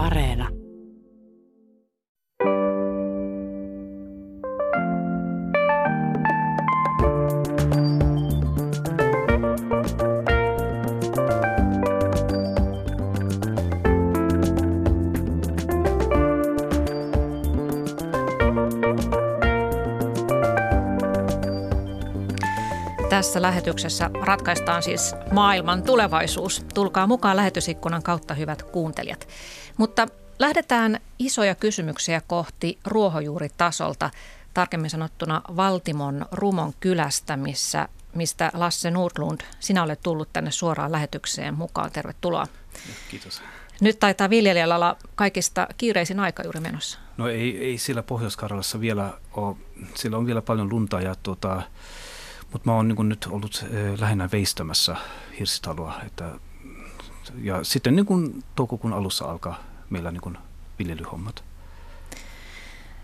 Areena. Tässä lähetyksessä ratkaistaan siis maailman tulevaisuus. Tulkaa mukaan lähetysikkunan kautta, hyvät kuuntelijat. Mutta lähdetään isoja kysymyksiä kohti ruohonjuuritasolta, tarkemmin sanottuna Valtimon Rumon kylästä, missä, mistä Lasse Nordlund, sinä olet tullut tänne suoraan lähetykseen mukaan. Tervetuloa. Kiitos. Nyt taitaa viljelijällä olla kaikista kiireisin aika juuri menossa. No ei, ei siellä Pohjois-Karjalassa vielä ole, siellä on vielä paljon lunta ja tuota, mutta mä oon niin nyt ollut äh, lähinnä veistämässä hirsitaloa. Että, ja sitten niin kuin toukokuun alussa alkaa meillä niin viljelyhommat.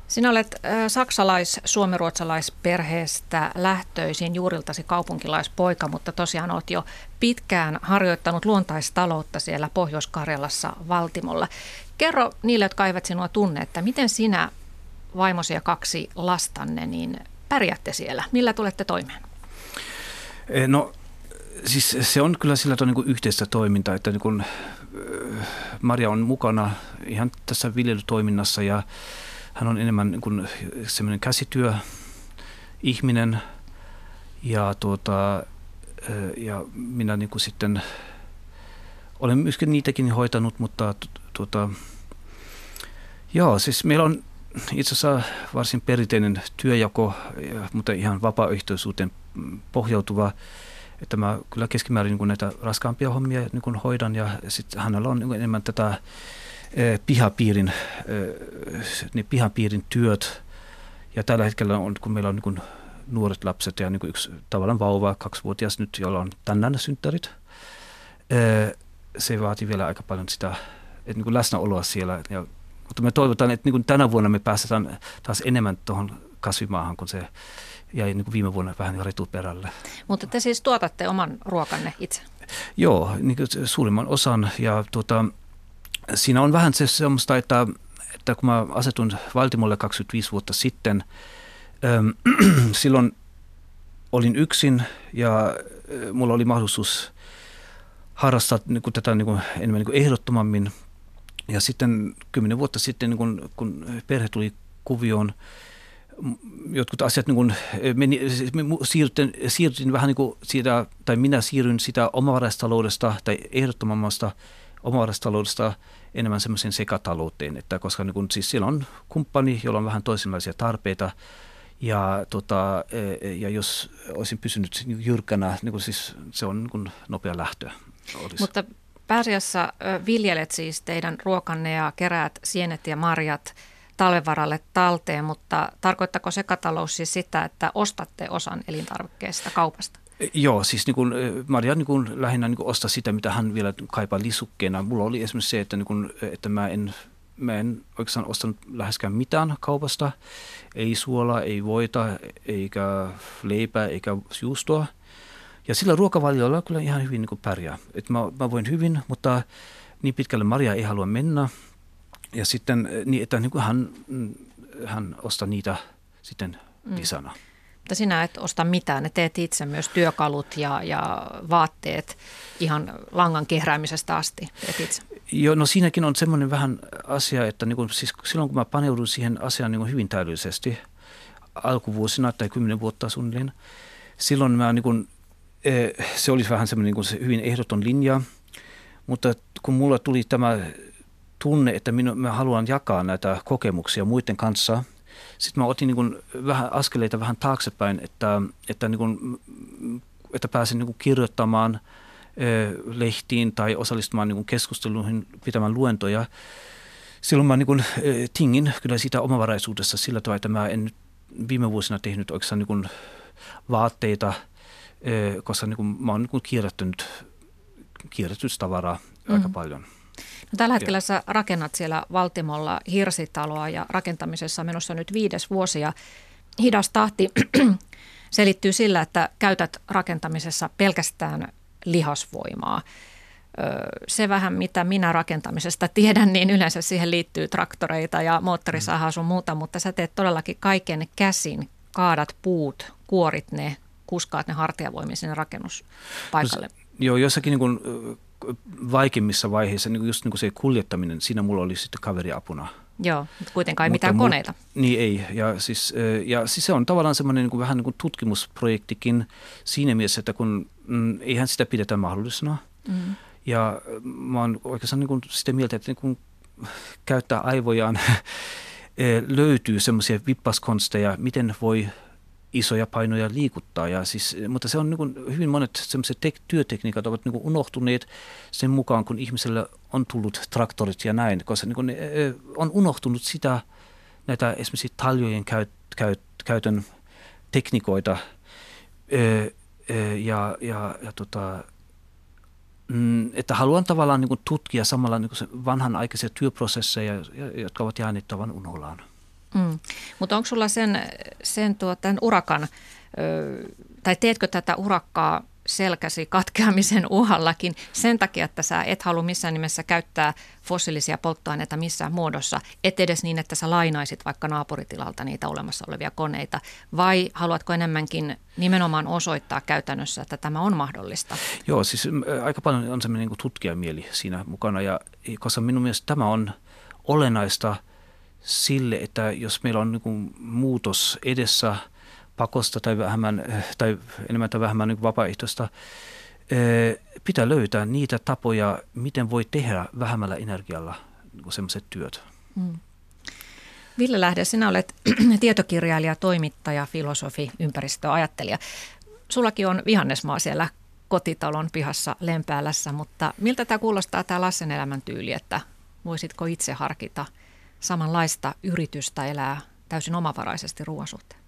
Sinä olet äh, saksalais-suomiruotsalaisperheestä lähtöisin juuriltasi kaupunkilaispoika, mutta tosiaan olet jo pitkään harjoittanut luontaistaloutta siellä Pohjois-Karjalassa Valtimolla. Kerro niille, jotka eivät sinua tunne, että miten sinä, vaimosi ja kaksi lastanne, niin pärjäätte siellä? Millä tulette toimeen? Eh, no siis se on kyllä sillä tavalla niin yhteistä toimintaa, että niin kuin, Maria on mukana ihan tässä viljelytoiminnassa ja hän on enemmän niin kuin semmoinen käsityö ihminen ja, tuota, ja minä niin kuin sitten olen myöskin niitäkin hoitanut, mutta tuota, joo, siis meillä on itse asiassa varsin perinteinen työjako, mutta ihan vapaaehtoisuuteen pohjautuva, että mä kyllä keskimäärin niin näitä raskaampia hommia niin hoidan ja sitten hänellä on niin enemmän tätä e, pihapiirin, niin pihapiirin työt. Ja tällä hetkellä on, kun meillä on niin nuoret lapset ja niin yksi tavallaan vauva, kaksivuotias nyt, jolla on tänään synttärit, e, se vaatii vielä aika paljon sitä että niin läsnäoloa siellä. Ja, mutta me toivotaan, että niin tänä vuonna me päästään taas enemmän tuohon kasvimaahan, kun se jäi niin kuin viime vuonna vähän retuperälle. Mutta te siis tuotatte oman ruokanne itse? Joo, niin kuin suurimman osan. Ja tuota, siinä on vähän se semmoista, että, että kun mä asetun Valtimolle 25 vuotta sitten, ähm, silloin olin yksin ja mulla oli mahdollisuus harrastaa niin kuin tätä niin kuin, enemmän niin kuin ehdottomammin. Ja sitten kymmenen vuotta sitten, niin kun, kun perhe tuli kuvioon, jotkut asiat niin kuin eh, meni, siis siirrytin, siirrytin vähän niin kuin siitä, tai minä siirryn sitä omavaraistaloudesta tai ehdottomammasta omavaraistaloudesta enemmän semmoisen sekatalouteen, että koska niin kuin, siis siellä on kumppani, jolla on vähän toisenlaisia tarpeita, ja, tota, eh, ja jos olisin pysynyt jyrkkänä, niin kuin siis se on niin kuin nopea lähtö. Olisi. Mutta pääasiassa viljelet siis teidän ruokanne ja keräät sienet ja marjat – talvevaralle talteen, mutta tarkoittako sekatalous siis sitä, että ostatte osan elintarvikkeesta kaupasta? Joo, siis niin kuin, Maria niin kuin, lähinnä niin kuin ostaa sitä, mitä hän vielä kaipaa lisukkeena. Mulla oli esimerkiksi se, että, niin kuin, että mä, en, mä en oikeastaan ostanut läheskään mitään kaupasta. Ei suolaa, ei voita, eikä leipää, eikä juustoa. Ja sillä ruokavaliolla kyllä ihan hyvin niin pärjää. Et mä, mä voin hyvin, mutta niin pitkälle Maria ei halua mennä ja sitten eh, niin, että niin kuin hän, mm, hän ostaa niitä sitten mm. lisänä. Mutta sinä et osta mitään, ne teet itse myös työkalut ja, ja vaatteet ihan langan kehräämisestä asti teet itse. Joo, no siinäkin on semmoinen vähän asia, että niin kuin, siis silloin kun mä paneudun siihen asiaan niin kuin hyvin täydellisesti, alkuvuosina tai kymmenen vuotta suunnilleen, silloin mä niin kuin, eh, se olisi vähän semmoinen niin kuin se hyvin ehdoton linja, mutta kun mulla tuli tämä tunne, että minu, mä haluan jakaa näitä kokemuksia muiden kanssa. Sitten mä otin niin kuin vähän askeleita vähän taaksepäin, että, että, niin kuin, että pääsin niin kuin kirjoittamaan lehtiin tai osallistumaan niin kuin keskusteluihin, pitämään luentoja. Silloin mä niin kuin, tingin kyllä siitä omavaraisuudessa sillä tavalla, että mä en nyt viime vuosina tehnyt oikeastaan niin kuin vaatteita, koska niin kuin, mä oon niin kuin kierrättänyt kierrätystavaraa mm. aika paljon. No, tällä hetkellä sä rakennat siellä Valtimolla hirsitaloa ja rakentamisessa on menossa nyt viides vuosi ja hidas tahti selittyy sillä, että käytät rakentamisessa pelkästään lihasvoimaa. se vähän, mitä minä rakentamisesta tiedän, niin yleensä siihen liittyy traktoreita ja moottorisahaa sun muuta, mutta sä teet todellakin kaiken käsin, kaadat puut, kuorit ne, kuskaat ne hartiavoimin sinne rakennuspaikalle. No, joo, jossakin niin kuin, vaikeimmissa vaiheissa, niin just niin kuin se kuljettaminen, siinä mulla oli sitten kaveri apuna. Joo, mutta kuitenkaan ei mutta mitään koneita. Niin ei, ja siis, ja siis se on tavallaan semmoinen niin kuin, vähän niin kuin tutkimusprojektikin siinä mielessä, että kun mm, eihän sitä pidetä mahdollisena. Mm. Ja mä oon oikeastaan niin kuin sitä mieltä, että niin kuin käyttää aivojaan löytyy semmoisia vippaskonsteja, miten voi isoja painoja liikuttaa. Ja siis, mutta se on niin kuin, hyvin monet sellaiset tek- työtekniikat ovat niin kuin unohtuneet sen mukaan, kun ihmiselle on tullut traktorit ja näin, koska niin kuin, on unohtunut sitä näitä esimerkiksi taljojen käyt, käyt, käytön tekniikoita ja, ja, ja tota, mm, että haluan tavallaan niin tutkia samalla niin vanhanaikaisia työprosesseja, jotka ovat jääneet tavan unholaan. Mm. Mutta onko sulla sen, sen tuo, tämän urakan, ö, tai teetkö tätä urakkaa selkäsi katkeamisen uhallakin sen takia, että sä et halua missään nimessä käyttää fossiilisia polttoaineita missään muodossa, et edes niin, että sä lainaisit vaikka naapuritilalta niitä olemassa olevia koneita, vai haluatko enemmänkin nimenomaan osoittaa käytännössä, että tämä on mahdollista? Joo, siis aika paljon on semmoinen niin tutkijamieli siinä mukana, ja koska minun mielestä tämä on olennaista – sille, että jos meillä on niin muutos edessä pakosta tai, vähemmän, tai enemmän tai vähemmän niin vapaaehtoista, eh, pitää löytää niitä tapoja, miten voi tehdä vähemmällä energialla niin sellaiset työt. Mm. Ville Lähde, sinä olet tietokirjailija, toimittaja, filosofi, ympäristöajattelija. Sullakin on vihannesmaa siellä kotitalon pihassa Lempäälässä, mutta miltä tämä kuulostaa tämä Lassen elämäntyyli, että voisitko itse harkita – samanlaista yritystä elää täysin omavaraisesti ruoan suhteen?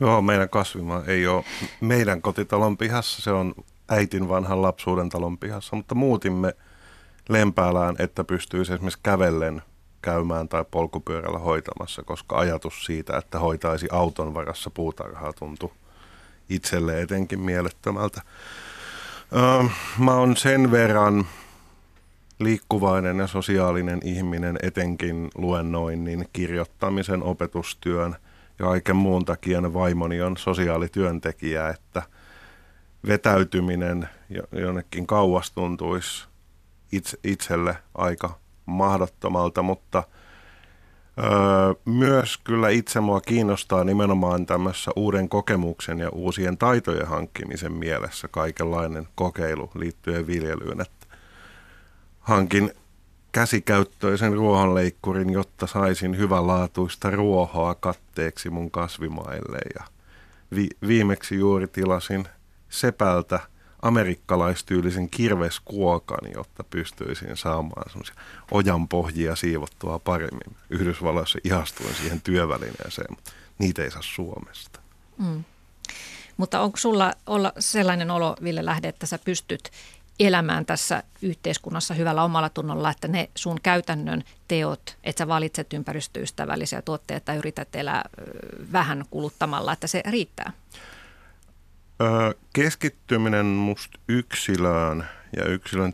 Joo, meidän kasvimaa ei ole meidän kotitalon pihassa, se on äitin vanhan lapsuuden talon pihassa, mutta muutimme Lempäälään, että pystyisi esimerkiksi kävellen käymään tai polkupyörällä hoitamassa, koska ajatus siitä, että hoitaisi auton varassa puutarhaa tuntui itselle etenkin mielettömältä. Öö, mä oon sen verran liikkuvainen ja sosiaalinen ihminen etenkin luennoinnin, kirjoittamisen, opetustyön ja kaiken muun takia vaimoni on sosiaalityöntekijä, että vetäytyminen jonnekin kauas tuntuisi itse, itselle aika mahdottomalta, mutta öö, myös kyllä itse mua kiinnostaa nimenomaan tämmössä uuden kokemuksen ja uusien taitojen hankkimisen mielessä kaikenlainen kokeilu liittyen viljelyyn, hankin käsikäyttöisen ruohonleikkurin, jotta saisin hyvänlaatuista ruohoa katteeksi mun kasvimaille. Ja vi- viimeksi juuri tilasin sepältä amerikkalaistyylisen kirveskuokan, jotta pystyisin saamaan semmoisia ojan pohjia siivottua paremmin. Yhdysvalloissa ihastuin siihen työvälineeseen, mutta niitä ei saa Suomesta. Mm. Mutta onko sulla olla sellainen olo, Ville Lähde, että sä pystyt elämään tässä yhteiskunnassa hyvällä omalla tunnolla, että ne sun käytännön teot, että sä valitset ympäristöystävällisiä tuotteita tai yrität elää vähän kuluttamalla, että se riittää? Keskittyminen musta yksilöön ja yksilön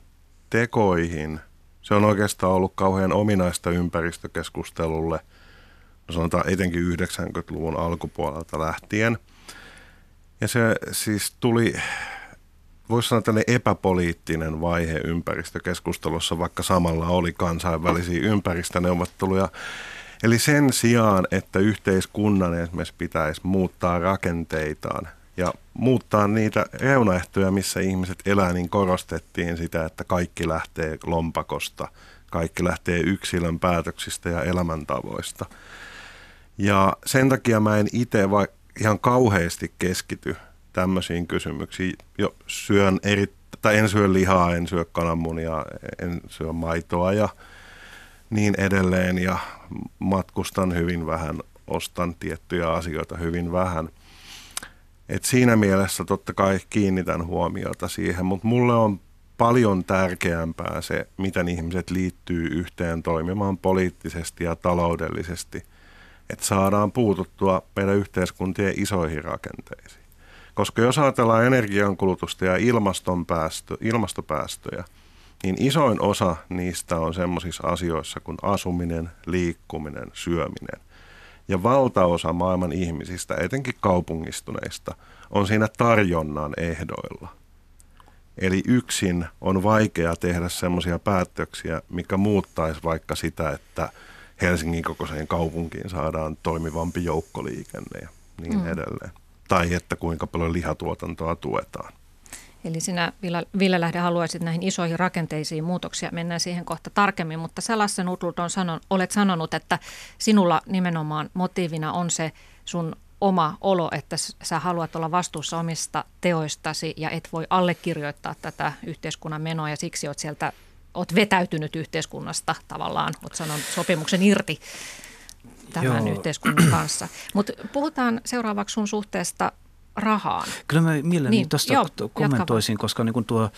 tekoihin, se on oikeastaan ollut kauhean ominaista ympäristökeskustelulle, no sanotaan etenkin 90-luvun alkupuolelta lähtien. Ja se siis tuli voisi sanoa tällainen epäpoliittinen vaihe ympäristökeskustelussa, vaikka samalla oli kansainvälisiä ympäristöneuvotteluja. Eli sen sijaan, että yhteiskunnan esimerkiksi pitäisi muuttaa rakenteitaan ja muuttaa niitä reunaehtoja, missä ihmiset elää, niin korostettiin sitä, että kaikki lähtee lompakosta, kaikki lähtee yksilön päätöksistä ja elämäntavoista. Ja sen takia mä en itse ihan kauheasti keskity tämmöisiin kysymyksiin. Jo syön eri, tai en syö lihaa, en syö kananmunia, en syö maitoa ja niin edelleen. Ja matkustan hyvin vähän, ostan tiettyjä asioita hyvin vähän. Et siinä mielessä totta kai kiinnitän huomiota siihen, mutta mulle on paljon tärkeämpää se, miten ihmiset liittyy yhteen toimimaan poliittisesti ja taloudellisesti, että saadaan puututtua meidän yhteiskuntien isoihin rakenteisiin. Koska jos ajatellaan energiankulutusta ja ilmaston päästö, ilmastopäästöjä, niin isoin osa niistä on semmoisissa asioissa kuin asuminen, liikkuminen, syöminen. Ja valtaosa maailman ihmisistä, etenkin kaupungistuneista, on siinä tarjonnan ehdoilla. Eli yksin on vaikea tehdä semmoisia päätöksiä, mikä muuttaisi vaikka sitä, että Helsingin kokoiseen kaupunkiin saadaan toimivampi joukkoliikenne ja niin mm. edelleen. Tai että kuinka paljon lihatuotantoa tuetaan. Eli sinä, Ville Lähde, haluaisit näihin isoihin rakenteisiin muutoksia. Mennään siihen kohta tarkemmin, mutta sä Lasse Nutlut on sanon, olet sanonut, että sinulla nimenomaan motiivina on se sun oma olo, että sä haluat olla vastuussa omista teoistasi ja et voi allekirjoittaa tätä yhteiskunnan menoa ja siksi oot sieltä oot vetäytynyt yhteiskunnasta tavallaan, oot sanonut sopimuksen irti tämän Joo. yhteiskunnan kanssa. Mutta puhutaan seuraavaksi sun suhteesta rahaan. Kyllä mä mielelläni niin, tuosta joo, kommentoisin, jatkava. koska niin kuin tuo,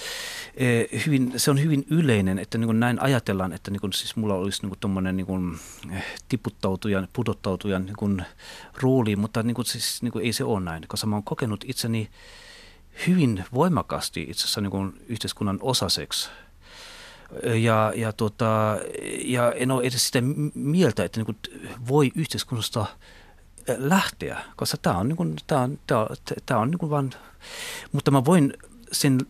eh, hyvin, se on hyvin yleinen, että niin kuin näin ajatellaan, että niin kuin, siis mulla olisi niin tuommoinen niin eh, tiputtautujan, pudottautujan niin kuin, rooli, mutta niin kuin, siis, niin kuin, ei se ole näin, koska mä oon kokenut itseni hyvin voimakkaasti itse asiassa niin kuin yhteiskunnan osaseksi – ja, ja, tuota, ja en ole edes sitä mieltä, että niin kuin voi yhteiskunnasta lähteä, koska tämä on, niin kuin, tämä on, tämä on, niin kuin vaan, mutta mä voin sen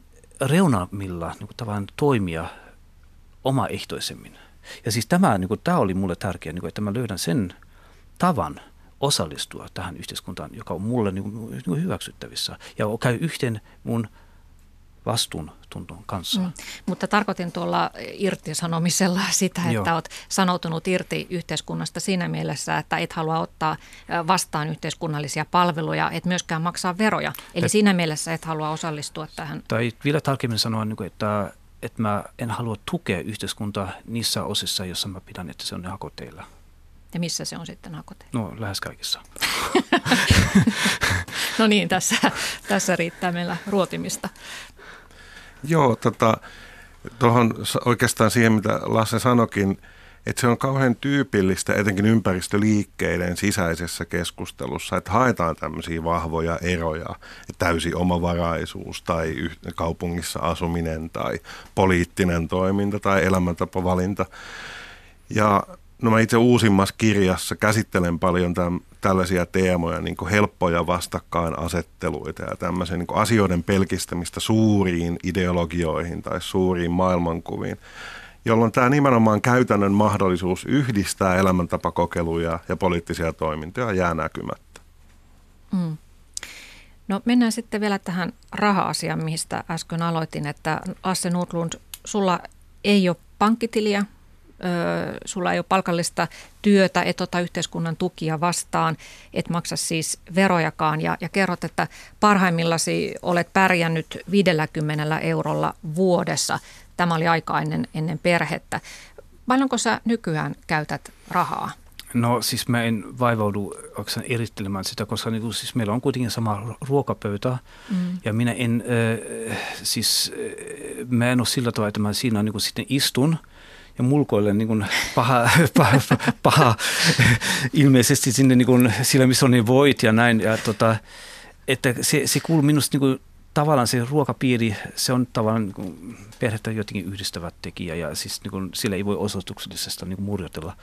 reunamilla niin kuin tavallaan toimia omaehtoisemmin. Ja siis tämä, niin kuin, tämä oli mulle tärkeää, niin kuin, että mä löydän sen tavan osallistua tähän yhteiskuntaan, joka on mulle niin kuin, niin kuin hyväksyttävissä ja käy yhteen mun – vastuuntunton kanssa. Mm. Mutta tarkoitin tuolla irtisanomisella sitä, että Joo. olet sanoutunut irti yhteiskunnasta siinä mielessä, että et halua ottaa vastaan yhteiskunnallisia palveluja, et myöskään maksaa veroja. Eli et, siinä mielessä et halua osallistua tähän. Tai vielä tarkemmin sanoa, niin että, että mä en halua tukea yhteiskuntaa niissä osissa, joissa mä pidän, että se on hakoteilla. Ja missä se on sitten hakoteilla? No lähes kaikissa. no niin, tässä, tässä riittää meillä ruotimista. Joo, tota, tuohon oikeastaan siihen, mitä Lasse sanokin, että se on kauhean tyypillistä etenkin ympäristöliikkeiden sisäisessä keskustelussa, että haetaan tämmöisiä vahvoja eroja, täysi omavaraisuus tai kaupungissa asuminen tai poliittinen toiminta tai elämäntapavalinta. Ja No mä itse uusimmassa kirjassa käsittelen paljon tämän, tällaisia teemoja, niin kuin helppoja vastakkainasetteluita ja tämmöisen niin kuin asioiden pelkistämistä suuriin ideologioihin tai suuriin maailmankuviin, jolloin tämä nimenomaan käytännön mahdollisuus yhdistää elämäntapakokeiluja ja poliittisia toimintoja jää näkymättä. Mm. No mennään sitten vielä tähän raha-asiaan, mistä äsken aloitin, että Asse Nordlund, sulla ei ole pankkitiliä, sulla ei ole palkallista työtä, et ota yhteiskunnan tukia vastaan, et maksa siis verojakaan ja, ja kerrot, että parhaimmillasi olet pärjännyt 50 eurolla vuodessa. Tämä oli aika ennen, ennen perhettä. Paljonko sä nykyään käytät rahaa? No siis mä en vaivaudu erittelemään sitä, koska niin kuin, siis meillä on kuitenkin sama ruokapöytä mm. ja minä en, äh, siis äh, mä en ole sillä tavalla, että mä siinä niin kuin sitten istun – ja mulkoille niin kuin paha, paha, paha, ilmeisesti sinne niin kuin, sillä, missä on niin voit ja näin. Ja tota, että se, se kuuluu minusta niin kuin, tavallaan se ruokapiiri, se on tavallaan niin kuin, perhettä jotenkin yhdistävä tekijä ja siis niin kuin, sillä ei voi osoituksellisesti niin kuin, murjotella.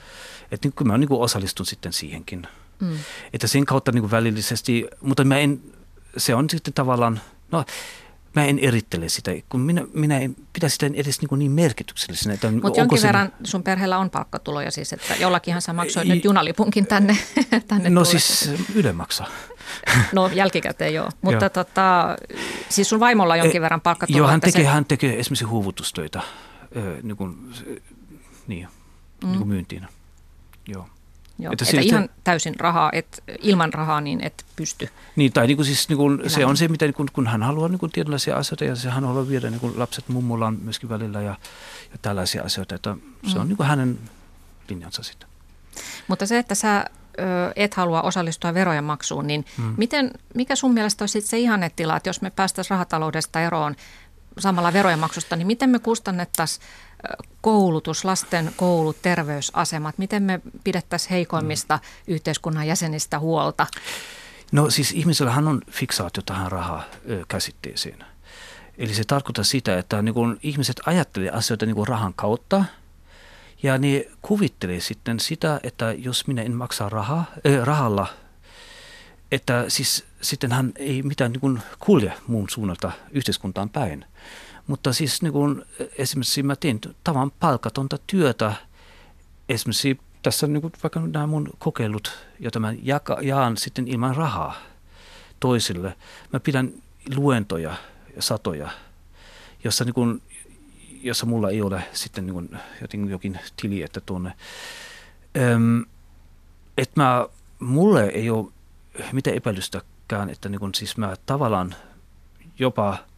Että niin, mä niin kuin, osallistun sitten siihenkin. Mm. Että sen kautta niin kuin, välillisesti, mutta mä en, se on sitten tavallaan, no mä en erittele sitä, kun minä, minä en pidä sitä edes niin, niin merkityksellisenä. Mutta jonkin se... verran sun perheellä on palkkatuloja siis, että jollakinhan sä maksoit I... nyt junalipunkin tänne, tänne No tulle. siis Yle maksaa. No jälkikäteen joo, mutta joo. Tota, siis sun vaimolla on jonkin e, verran palkkatuloja. Joo, hän tekee, se... hän tekee esimerkiksi huuvutustöitä niin kuin, niin, mm. niin kuin myyntiin. Joo. Joo, että, että ihan täysin rahaa, et, ilman rahaa niin et pysty. Niin, tai niin kuin siis, niin kuin, se on se, mitä niin kuin, kun hän haluaa niin kuin tietynlaisia asioita ja hän haluaa viedä niin kuin lapset mummolaan myöskin välillä ja, ja tällaisia asioita, että se on mm. niin kuin hänen linjansa sitten. Mutta se, että sä et halua osallistua verojen maksuun, niin mm. miten, mikä sun mielestä olisi se ihannetila, että jos me päästäisiin rahataloudesta eroon samalla verojen maksusta, niin miten me kustannettaisiin koulutus, lasten koulut, terveysasemat, miten me pidettäisiin heikoimmista mm. yhteiskunnan jäsenistä huolta? No siis ihmisellähän on fiksaatio tähän raha käsitteeseen. Eli se tarkoittaa sitä, että niin kun ihmiset ajattelee asioita niin kun rahan kautta ja ne kuvittelee sitten sitä, että jos minä en maksa rahaa, äh, rahalla, että siis sitten hän ei mitään niin kulje muun suunnalta yhteiskuntaan päin. Mutta siis niin kun, esimerkiksi mä teen tavan palkatonta työtä, esimerkiksi tässä niin kuin vaikka nämä mun kokeilut, joita mä jaka, jaan sitten ilman rahaa toisille. Mä pidän luentoja ja satoja, jossa, niin kuin, jossa mulla ei ole sitten niin kuin jokin, jokin tili, että tuonne. Öm, että mä, mulle ei ole mitään epäilystäkään, että niin kuin, siis mä tavallaan jopa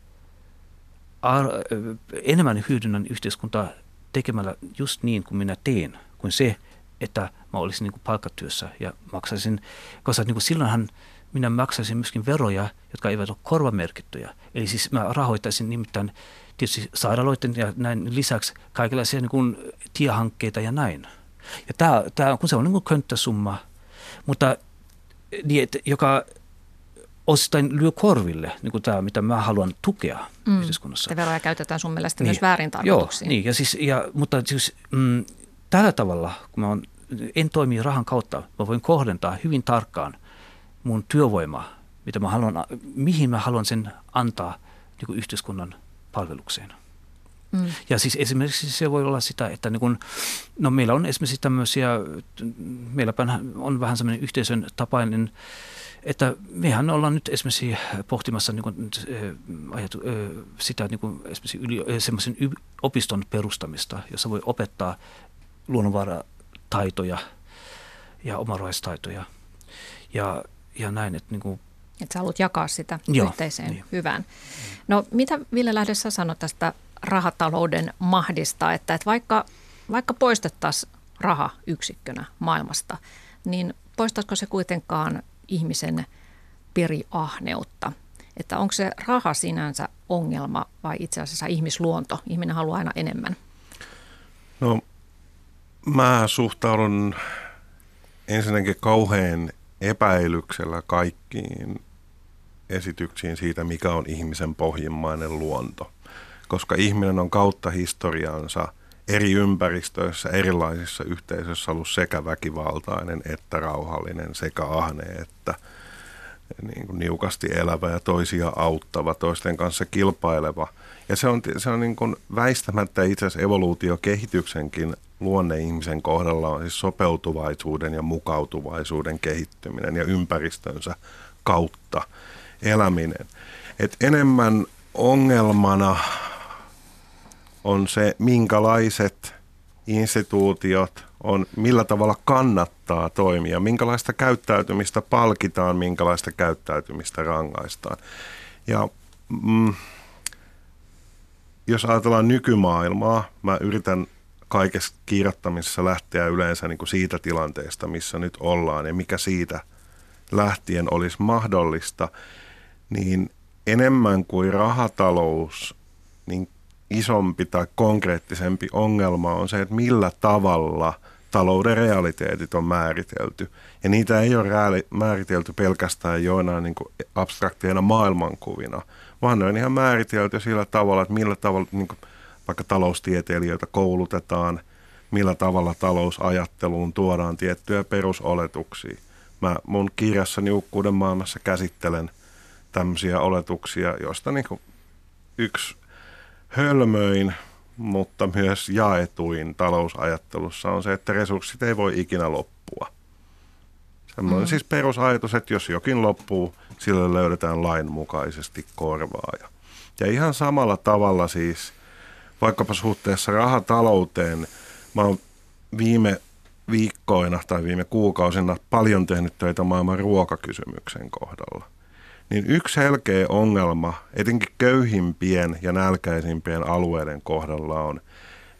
enemmän hyödynnän yhteiskuntaa tekemällä just niin kuin minä teen, kuin se, että mä olisin niin kuin palkkatyössä ja maksaisin, koska niin kuin silloinhan minä maksaisin myöskin veroja, jotka eivät ole korvamerkittyjä. Eli siis mä rahoittaisin nimittäin tietysti sairaaloiden ja näin lisäksi kaikenlaisia niin kuin tiehankkeita ja näin. Ja tämä, tämä kun se on niin kuin könttäsumma, mutta niin, että, joka osittain lyö korville, niin kuin tämä, mitä mä haluan tukea mm. yhteiskunnassa. Ja veroja käytetään sun mielestä niin, myös väärin tarkoituksiin. Joo, niin, ja siis, ja, mutta siis, mm, tällä tavalla, kun mä on, en toimi rahan kautta, mä voin kohdentaa hyvin tarkkaan mun työvoimaa, mitä mä haluan, mihin mä haluan sen antaa niin kuin yhteiskunnan palvelukseen. Mm. Ja siis esimerkiksi se voi olla sitä, että niin kun, no meillä on esimerkiksi tämmöisiä, meillä on vähän semmoinen yhteisön tapainen, että mehän ollaan nyt esimerkiksi pohtimassa niin kuin, ajatu, sitä niin kuin esimerkiksi yli, semmoisen opiston perustamista, jossa voi opettaa luonnonvarataitoja ja omaroistaitoja. Ja, ja näin, että niin kuin, että sä haluat jakaa sitä Joo, yhteiseen niin. hyvään. No mitä Ville Lähdessä sanoi tästä rahatalouden mahdista, että, että vaikka, vaikka poistettaisiin raha yksikkönä maailmasta, niin poistaisiko se kuitenkaan ihmisen periahneutta? Että onko se raha sinänsä ongelma vai itse asiassa ihmisluonto? Ihminen haluaa aina enemmän. No Mä suhtaudun ensinnäkin kauhean epäilyksellä kaikkiin esityksiin siitä, mikä on ihmisen pohjimmainen luonto. Koska ihminen on kautta historiansa eri ympäristöissä, erilaisissa yhteisöissä ollut sekä väkivaltainen että rauhallinen, sekä ahne että niin kuin niukasti elävä ja toisia auttava, toisten kanssa kilpaileva. Ja se on, se on niin kuin väistämättä itse asiassa evoluutiokehityksenkin luonne ihmisen kohdalla on siis sopeutuvaisuuden ja mukautuvaisuuden kehittyminen ja ympäristönsä kautta eläminen. Et enemmän ongelmana on se, minkälaiset instituutiot on, millä tavalla kannattaa toimia, minkälaista käyttäytymistä palkitaan, minkälaista käyttäytymistä rangaistaan. Ja mm, jos ajatellaan nykymaailmaa, mä yritän kaikessa kirjoittamisessa lähteä yleensä niin kuin siitä tilanteesta, missä nyt ollaan ja mikä siitä lähtien olisi mahdollista, niin enemmän kuin rahatalous, niin isompi tai konkreettisempi ongelma on se, että millä tavalla talouden realiteetit on määritelty. Ja niitä ei ole määritelty pelkästään joinain niin kuin abstrakteina maailmankuvina, vaan ne on ihan määritelty sillä tavalla, että millä tavalla niin kuin vaikka taloustieteilijöitä koulutetaan, millä tavalla talousajatteluun tuodaan tiettyjä perusoletuksia. Mä mun kirjassa Niukkuuden maailmassa käsittelen tämmöisiä oletuksia, joista niin yksi hölmöin, mutta myös jaetuin talousajattelussa on se, että resurssit ei voi ikinä loppua. Semmoinen mm. siis perusajatus, että jos jokin loppuu, sille löydetään lainmukaisesti korvaaja. Ja ihan samalla tavalla siis – vaikkapa suhteessa rahatalouteen, mä oon viime viikkoina tai viime kuukausina paljon tehnyt töitä maailman ruokakysymyksen kohdalla. Niin yksi selkeä ongelma, etenkin köyhimpien ja nälkäisimpien alueiden kohdalla on,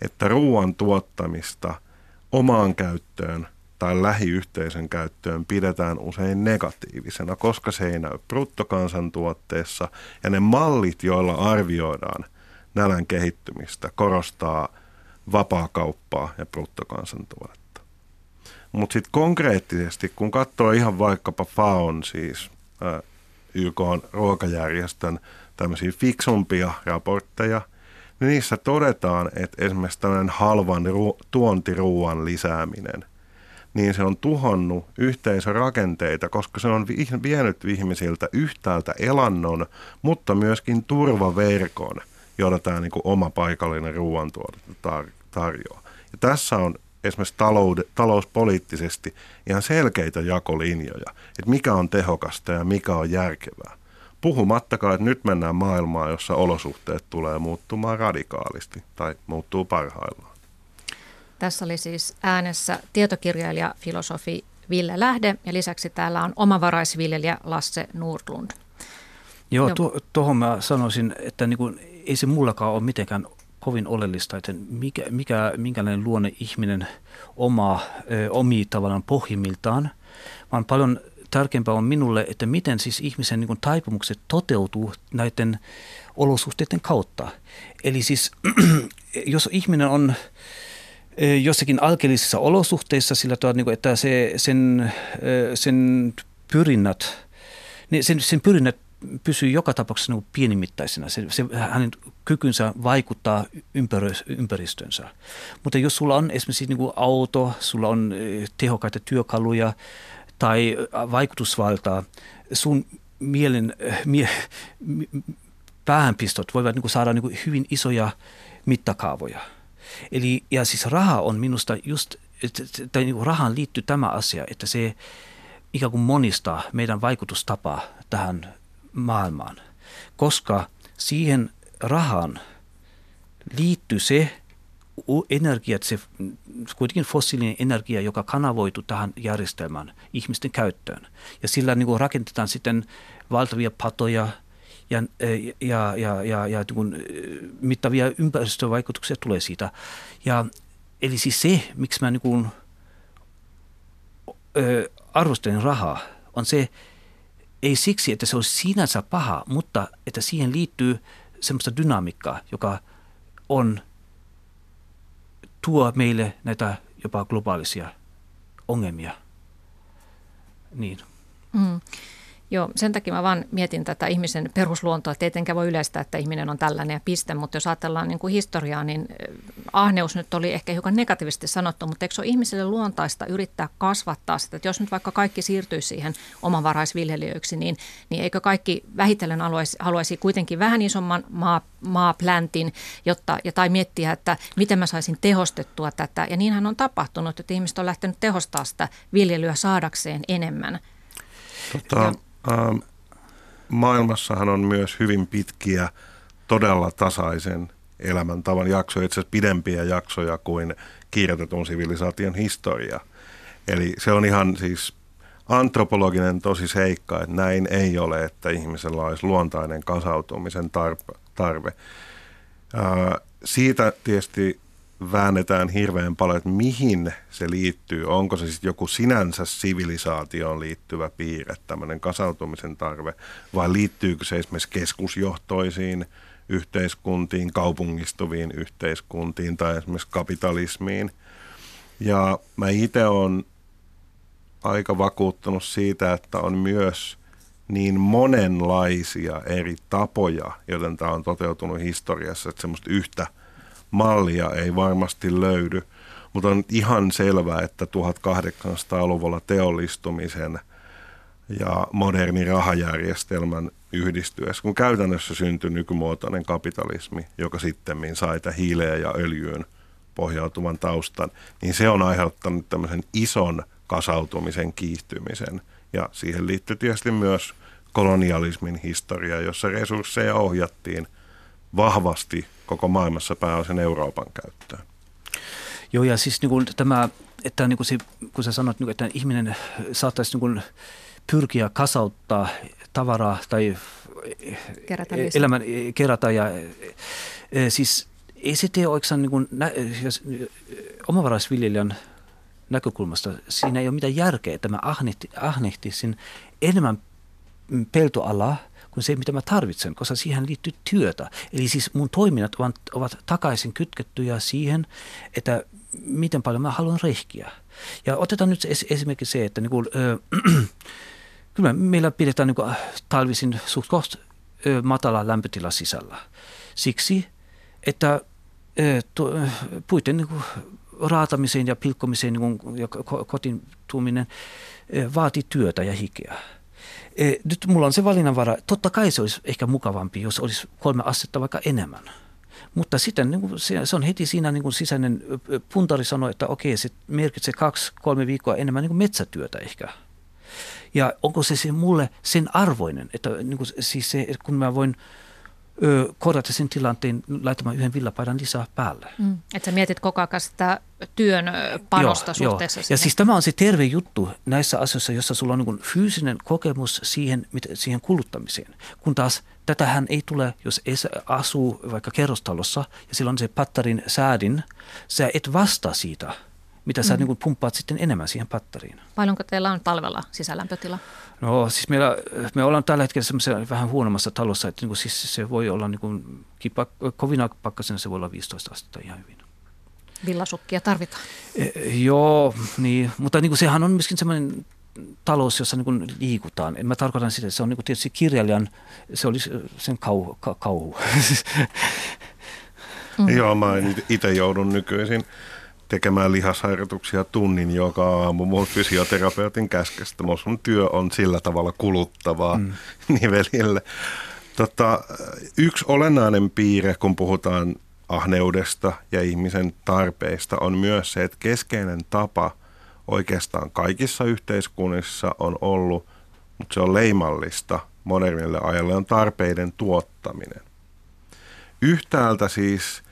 että ruoan tuottamista omaan käyttöön tai lähiyhteisön käyttöön pidetään usein negatiivisena, koska se ei näy bruttokansantuotteessa ja ne mallit, joilla arvioidaan nälän kehittymistä, korostaa vapaakauppaa ja bruttokansantuotetta. Mutta sitten konkreettisesti, kun katsoo ihan vaikkapa FAON, siis YK on ruokajärjestön tämmöisiä fiksumpia raportteja, niin niissä todetaan, että esimerkiksi tämmöinen halvan ru- tuontiruuan lisääminen, niin se on tuhonnut yhteisörakenteita, koska se on vienyt ihmisiltä yhtäältä elannon, mutta myöskin turvaverkon, jota tämä niin oma paikallinen ruoantuotanto tar- tarjoaa. Ja tässä on esimerkiksi taloude, talouspoliittisesti ihan selkeitä jakolinjoja, että mikä on tehokasta ja mikä on järkevää. Puhumattakaan, että nyt mennään maailmaan, jossa olosuhteet tulee muuttumaan radikaalisti tai muuttuu parhaillaan. Tässä oli siis äänessä tietokirjailija, filosofi Ville Lähde ja lisäksi täällä on omavaraisviljelijä Lasse Nordlund. Joo, tuohon mä sanoisin, että niin kuin, ei se mullakaan ole mitenkään kovin oleellista, että mikä, mikä, minkälainen luonne ihminen oma, ö, omi tavallaan pohjimmiltaan, vaan paljon tärkeämpää on minulle, että miten siis ihmisen niin kuin, taipumukset toteutuu näiden olosuhteiden kautta. Eli siis jos ihminen on jossakin alkeellisissa olosuhteissa sillä tavalla, niin että se, sen, sen pyrinnät, niin sen, sen pyrinnät pysyy joka tapauksessa niin pienimittaisena. Se, se, hänen kykynsä vaikuttaa ympäristönsä. Mutta jos sulla on esimerkiksi niin auto, sulla on tehokkaita työkaluja tai vaikutusvaltaa, sun mielen, mie, päähänpistot voivat niin saada niin hyvin isoja mittakaavoja. Eli, ja siis raha on minusta just, tai niin rahaan liittyy tämä asia, että se ikään kuin monistaa meidän vaikutustapaa tähän maailmaan, koska siihen rahaan liittyy se energia, se kuitenkin fossiilinen energia, joka kanavoitu tähän järjestelmään ihmisten käyttöön. Ja sillä niin kuin rakennetaan sitten valtavia patoja ja, ja, ja, ja, ja niin mittavia ympäristövaikutuksia tulee siitä. Ja, eli siis se, miksi mä niin kuin, ö, arvostelen rahaa, on se, ei siksi, että se olisi sinänsä paha, mutta että siihen liittyy semmoista dynamiikkaa, joka on, tuo meille näitä jopa globaalisia ongelmia. Niin. Mm. Joo, sen takia mä vaan mietin tätä ihmisen perusluontoa, että tietenkään voi yleistää, että ihminen on tällainen ja piste, mutta jos ajatellaan niin kuin historiaa, niin ahneus nyt oli ehkä hiukan negatiivisesti sanottu, mutta eikö se ole ihmiselle luontaista yrittää kasvattaa sitä, että jos nyt vaikka kaikki siirtyisi siihen omavaraisviljelijöiksi, niin, niin eikö kaikki vähitellen haluaisi, haluaisi kuitenkin vähän isomman maa, maapläntin, jotta, ja tai miettiä, että miten mä saisin tehostettua tätä, ja niinhän on tapahtunut, että ihmiset on lähtenyt tehostaa sitä viljelyä saadakseen enemmän. Tota, ja, Ähm, maailmassahan on myös hyvin pitkiä, todella tasaisen elämäntavan jaksoja, itse asiassa pidempiä jaksoja kuin kirjoitetun sivilisaation historia. Eli se on ihan siis antropologinen tosi seikka, että näin ei ole, että ihmisellä olisi luontainen kasautumisen tarve. Ää, siitä tietysti väännetään hirveän paljon, että mihin se liittyy. Onko se sitten joku sinänsä sivilisaatioon liittyvä piirre, tämmöinen kasautumisen tarve, vai liittyykö se esimerkiksi keskusjohtoisiin yhteiskuntiin, kaupungistuviin yhteiskuntiin tai esimerkiksi kapitalismiin. Ja mä itse olen aika vakuuttunut siitä, että on myös niin monenlaisia eri tapoja, joten tämä on toteutunut historiassa, että semmoista yhtä – mallia ei varmasti löydy, mutta on ihan selvää, että 1800-luvulla teollistumisen ja moderni rahajärjestelmän yhdistyessä, kun käytännössä syntyi nykymuotoinen kapitalismi, joka sitten sai hiileä ja öljyyn pohjautuvan taustan, niin se on aiheuttanut tämmöisen ison kasautumisen kiihtymisen. Ja siihen liittyy tietysti myös kolonialismin historia, jossa resursseja ohjattiin vahvasti koko maailmassa pääosin Euroopan käyttöön. Joo, ja siis niin kuin tämä, että niin kuin se, kun sä sanot, niin kuin, että ihminen saattaisi niin kuin pyrkiä kasauttaa tavaraa tai kerätä elämän kerätä ja e, siis ei se tee oikeastaan niin kuin, nä, jos, omavaraisviljelijän näkökulmasta siinä ei ole mitään järkeä, että mä ahnehti, ahnehtisin enemmän peltoalaa – kuin se, mitä mä tarvitsen, koska siihen liittyy työtä. Eli siis mun toiminnat ovat, ovat takaisin kytkettyjä siihen, että miten paljon mä haluan rehkiä. Ja otetaan nyt esimerkiksi se, että niin kuin, äh, kyllä meillä pidetään niin kuin talvisin suht koht matala lämpötila sisällä. Siksi, että puiden niin raatamiseen ja pilkkomiseen niin kuin, ja kotiin tuuminen vaatii työtä ja hikeä. Nyt mulla on se valinnanvara. Totta kai se olisi ehkä mukavampi, jos olisi kolme astetta vaikka enemmän. Mutta sitten niin kuin se, se on heti siinä niin kuin sisäinen puntari sanoi, että okei, se merkitsee kaksi, kolme viikkoa enemmän niin kuin metsätyötä ehkä. Ja onko se, se mulle sen arvoinen, että niin kuin, siis se, kun mä voin ö, korjata sen tilanteen laittamaan yhden villapaidan lisää päälle. Mm. Että sä mietit koko ajan sitä työn panosta joo, suhteessa joo. Ja siis tämä on se terve juttu näissä asioissa, jossa sulla on niin fyysinen kokemus siihen, siihen kuluttamiseen. Kun taas tätähän ei tule, jos asuu vaikka kerrostalossa ja silloin se pattarin säädin, sä et vastaa siitä – mitä sä mm. niin pumppaat sitten enemmän siihen pattariin. Paljonko teillä on talvella sisälämpötila? No siis meillä, me ollaan tällä hetkellä semmoisessa vähän huonommassa talossa, että niin kuin siis se voi olla niin kuin, kipa, kovina pakkasena se voi olla 15 astetta ihan hyvin. Villasukkia tarvitaan. E, joo, niin, mutta niin kuin sehän on myöskin semmoinen talous, jossa niin kuin liikutaan. Mä tarkoitan sitä, että se on niin kuin tietysti kirjailijan, se oli sen kau, ka, kauhu. mm. Joo, mä itse joudun nykyisin tekemään lihasharjoituksia tunnin joka aamu mun fysioterapeutin käskestä. Mun työ on sillä tavalla kuluttavaa mm. nivelille. Tota, yksi olennainen piirre, kun puhutaan ahneudesta ja ihmisen tarpeista, on myös se, että keskeinen tapa oikeastaan kaikissa yhteiskunnissa on ollut, mutta se on leimallista modernille ajalle, on tarpeiden tuottaminen. Yhtäältä siis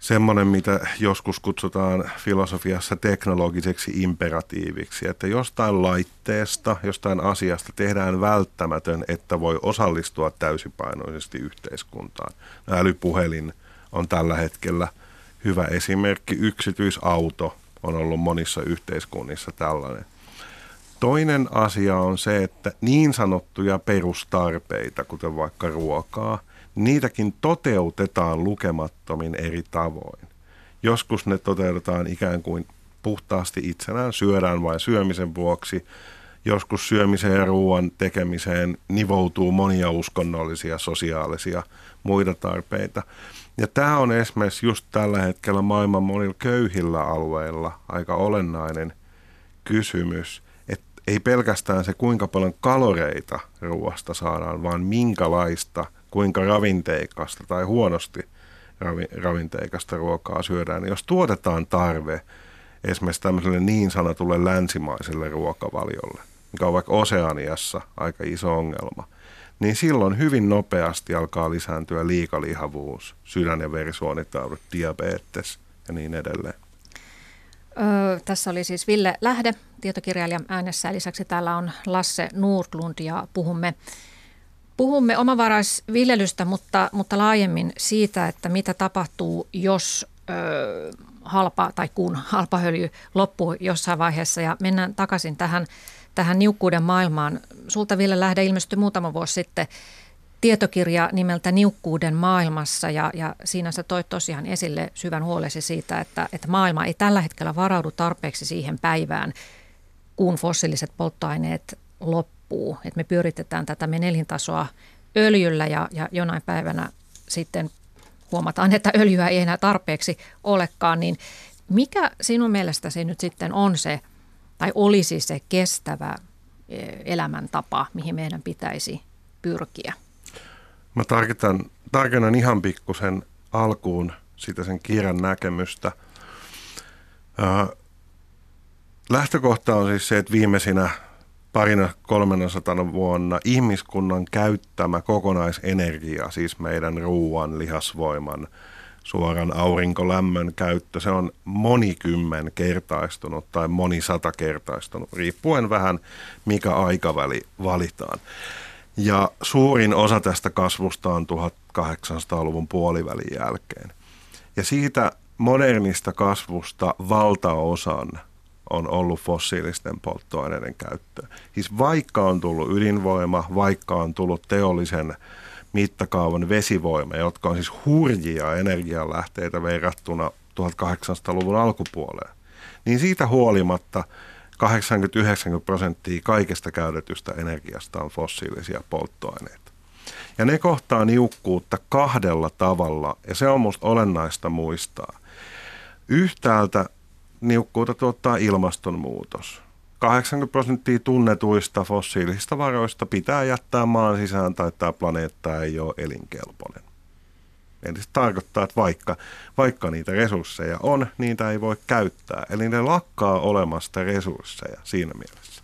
semmoinen, mitä joskus kutsutaan filosofiassa teknologiseksi imperatiiviksi, että jostain laitteesta, jostain asiasta tehdään välttämätön, että voi osallistua täysipainoisesti yhteiskuntaan. Älypuhelin on tällä hetkellä hyvä esimerkki. Yksityisauto on ollut monissa yhteiskunnissa tällainen. Toinen asia on se, että niin sanottuja perustarpeita, kuten vaikka ruokaa – niitäkin toteutetaan lukemattomin eri tavoin. Joskus ne toteutetaan ikään kuin puhtaasti itsenään, syödään vain syömisen vuoksi. Joskus syömiseen ja ruoan tekemiseen nivoutuu monia uskonnollisia, sosiaalisia, muita tarpeita. Ja tämä on esimerkiksi just tällä hetkellä maailman monilla köyhillä alueilla aika olennainen kysymys, ei pelkästään se kuinka paljon kaloreita ruoasta saadaan, vaan minkälaista – kuinka ravinteikasta tai huonosti ravinteikasta ruokaa syödään, niin jos tuotetaan tarve esimerkiksi tämmöiselle niin sanotulle länsimaiselle ruokavaliolle, mikä on vaikka Oseaniassa aika iso ongelma, niin silloin hyvin nopeasti alkaa lisääntyä liikalihavuus, sydän- ja verisuonitaudut, diabetes ja niin edelleen. Öö, tässä oli siis Ville Lähde, tietokirjailija äänessä. Lisäksi täällä on Lasse Nordlund ja puhumme Puhumme omavaraisviljelystä, mutta, mutta laajemmin siitä, että mitä tapahtuu, jos ö, halpa tai kun halpahöljy loppuu jossain vaiheessa. Ja mennään takaisin tähän, tähän niukkuuden maailmaan. Sulta Ville Lähde ilmestyi muutama vuosi sitten tietokirja nimeltä Niukkuuden maailmassa ja, ja siinä sä toit tosiaan esille syvän huolesi siitä, että, että maailma ei tällä hetkellä varaudu tarpeeksi siihen päivään, kun fossiiliset polttoaineet loppuvat loppuu. Että me pyöritetään tätä me nelintasoa öljyllä ja, ja jonain päivänä sitten huomataan, että öljyä ei enää tarpeeksi olekaan, niin mikä sinun mielestäsi nyt sitten on se, tai olisi se kestävä e, elämäntapa, mihin meidän pitäisi pyrkiä? Mä tarkennan, tarkennan ihan pikkusen alkuun sitä sen kirjan näkemystä. lähtökohta on siis se, että viimeisinä parina 300 vuonna ihmiskunnan käyttämä kokonaisenergia, siis meidän ruoan, lihasvoiman, suoran aurinkolämmön käyttö, se on monikymmen kertaistunut tai monisata kertaistunut, riippuen vähän mikä aikaväli valitaan. Ja suurin osa tästä kasvusta on 1800-luvun puolivälin jälkeen. Ja siitä modernista kasvusta valtaosan on ollut fossiilisten polttoaineiden käyttö. Siis vaikka on tullut ydinvoima, vaikka on tullut teollisen mittakaavan vesivoima, jotka on siis hurjia energialähteitä verrattuna 1800-luvun alkupuoleen, niin siitä huolimatta 80-90 prosenttia kaikesta käytetystä energiasta on fossiilisia polttoaineita. Ja ne kohtaa niukkuutta kahdella tavalla, ja se on minusta olennaista muistaa. Yhtäältä niukkuutta tuottaa ilmastonmuutos. 80 prosenttia tunnetuista fossiilisista varoista pitää jättää maan sisään tai tämä planeetta ei ole elinkelpoinen. Eli se tarkoittaa, että vaikka, vaikka niitä resursseja on, niitä ei voi käyttää. Eli ne lakkaa olemasta resursseja siinä mielessä.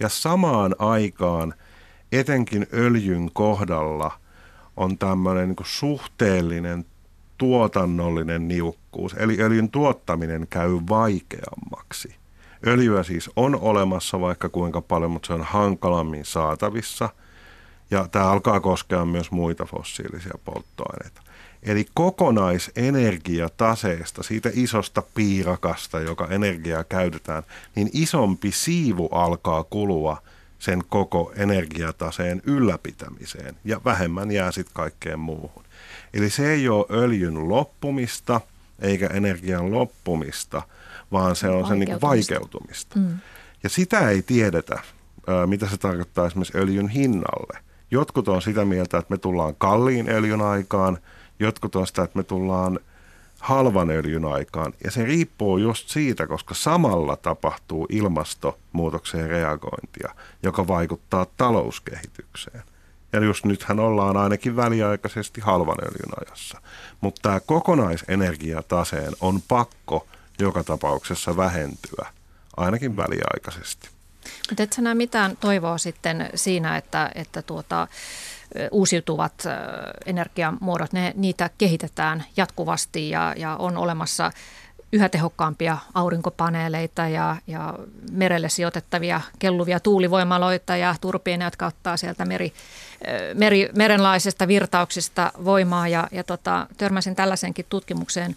Ja samaan aikaan etenkin öljyn kohdalla on tämmöinen niin suhteellinen tuotannollinen niukkuus. Eli öljyn tuottaminen käy vaikeammaksi. Öljyä siis on olemassa vaikka kuinka paljon, mutta se on hankalammin saatavissa. Ja tämä alkaa koskea myös muita fossiilisia polttoaineita. Eli kokonaisenergiataseesta, siitä isosta piirakasta, joka energiaa käytetään, niin isompi siivu alkaa kulua sen koko energiataseen ylläpitämiseen ja vähemmän jää sitten kaikkeen muuhun. Eli se ei ole öljyn loppumista eikä energian loppumista, vaan se on sen niin vaikeutumista. Mm. Ja sitä ei tiedetä, mitä se tarkoittaa esimerkiksi öljyn hinnalle. Jotkut on sitä mieltä, että me tullaan kalliin öljyn aikaan – Jotkut on sitä, että me tullaan halvan öljyn aikaan. Ja se riippuu just siitä, koska samalla tapahtuu ilmastonmuutokseen reagointia, joka vaikuttaa talouskehitykseen. Ja just nythän ollaan ainakin väliaikaisesti halvan öljyn ajassa. Mutta tämä kokonaisenergiataseen on pakko joka tapauksessa vähentyä, ainakin väliaikaisesti. Mutta et sä näe mitään toivoa sitten siinä, että, että tuota, uusiutuvat energiamuodot, ne, niitä kehitetään jatkuvasti ja, ja on olemassa yhä tehokkaampia aurinkopaneeleita ja, ja merelle sijoitettavia kelluvia tuulivoimaloita ja turbiineja, jotka ottaa sieltä meri, meri, merenlaisesta virtauksista voimaa. Ja, ja tota, törmäsin tällaisenkin tutkimukseen,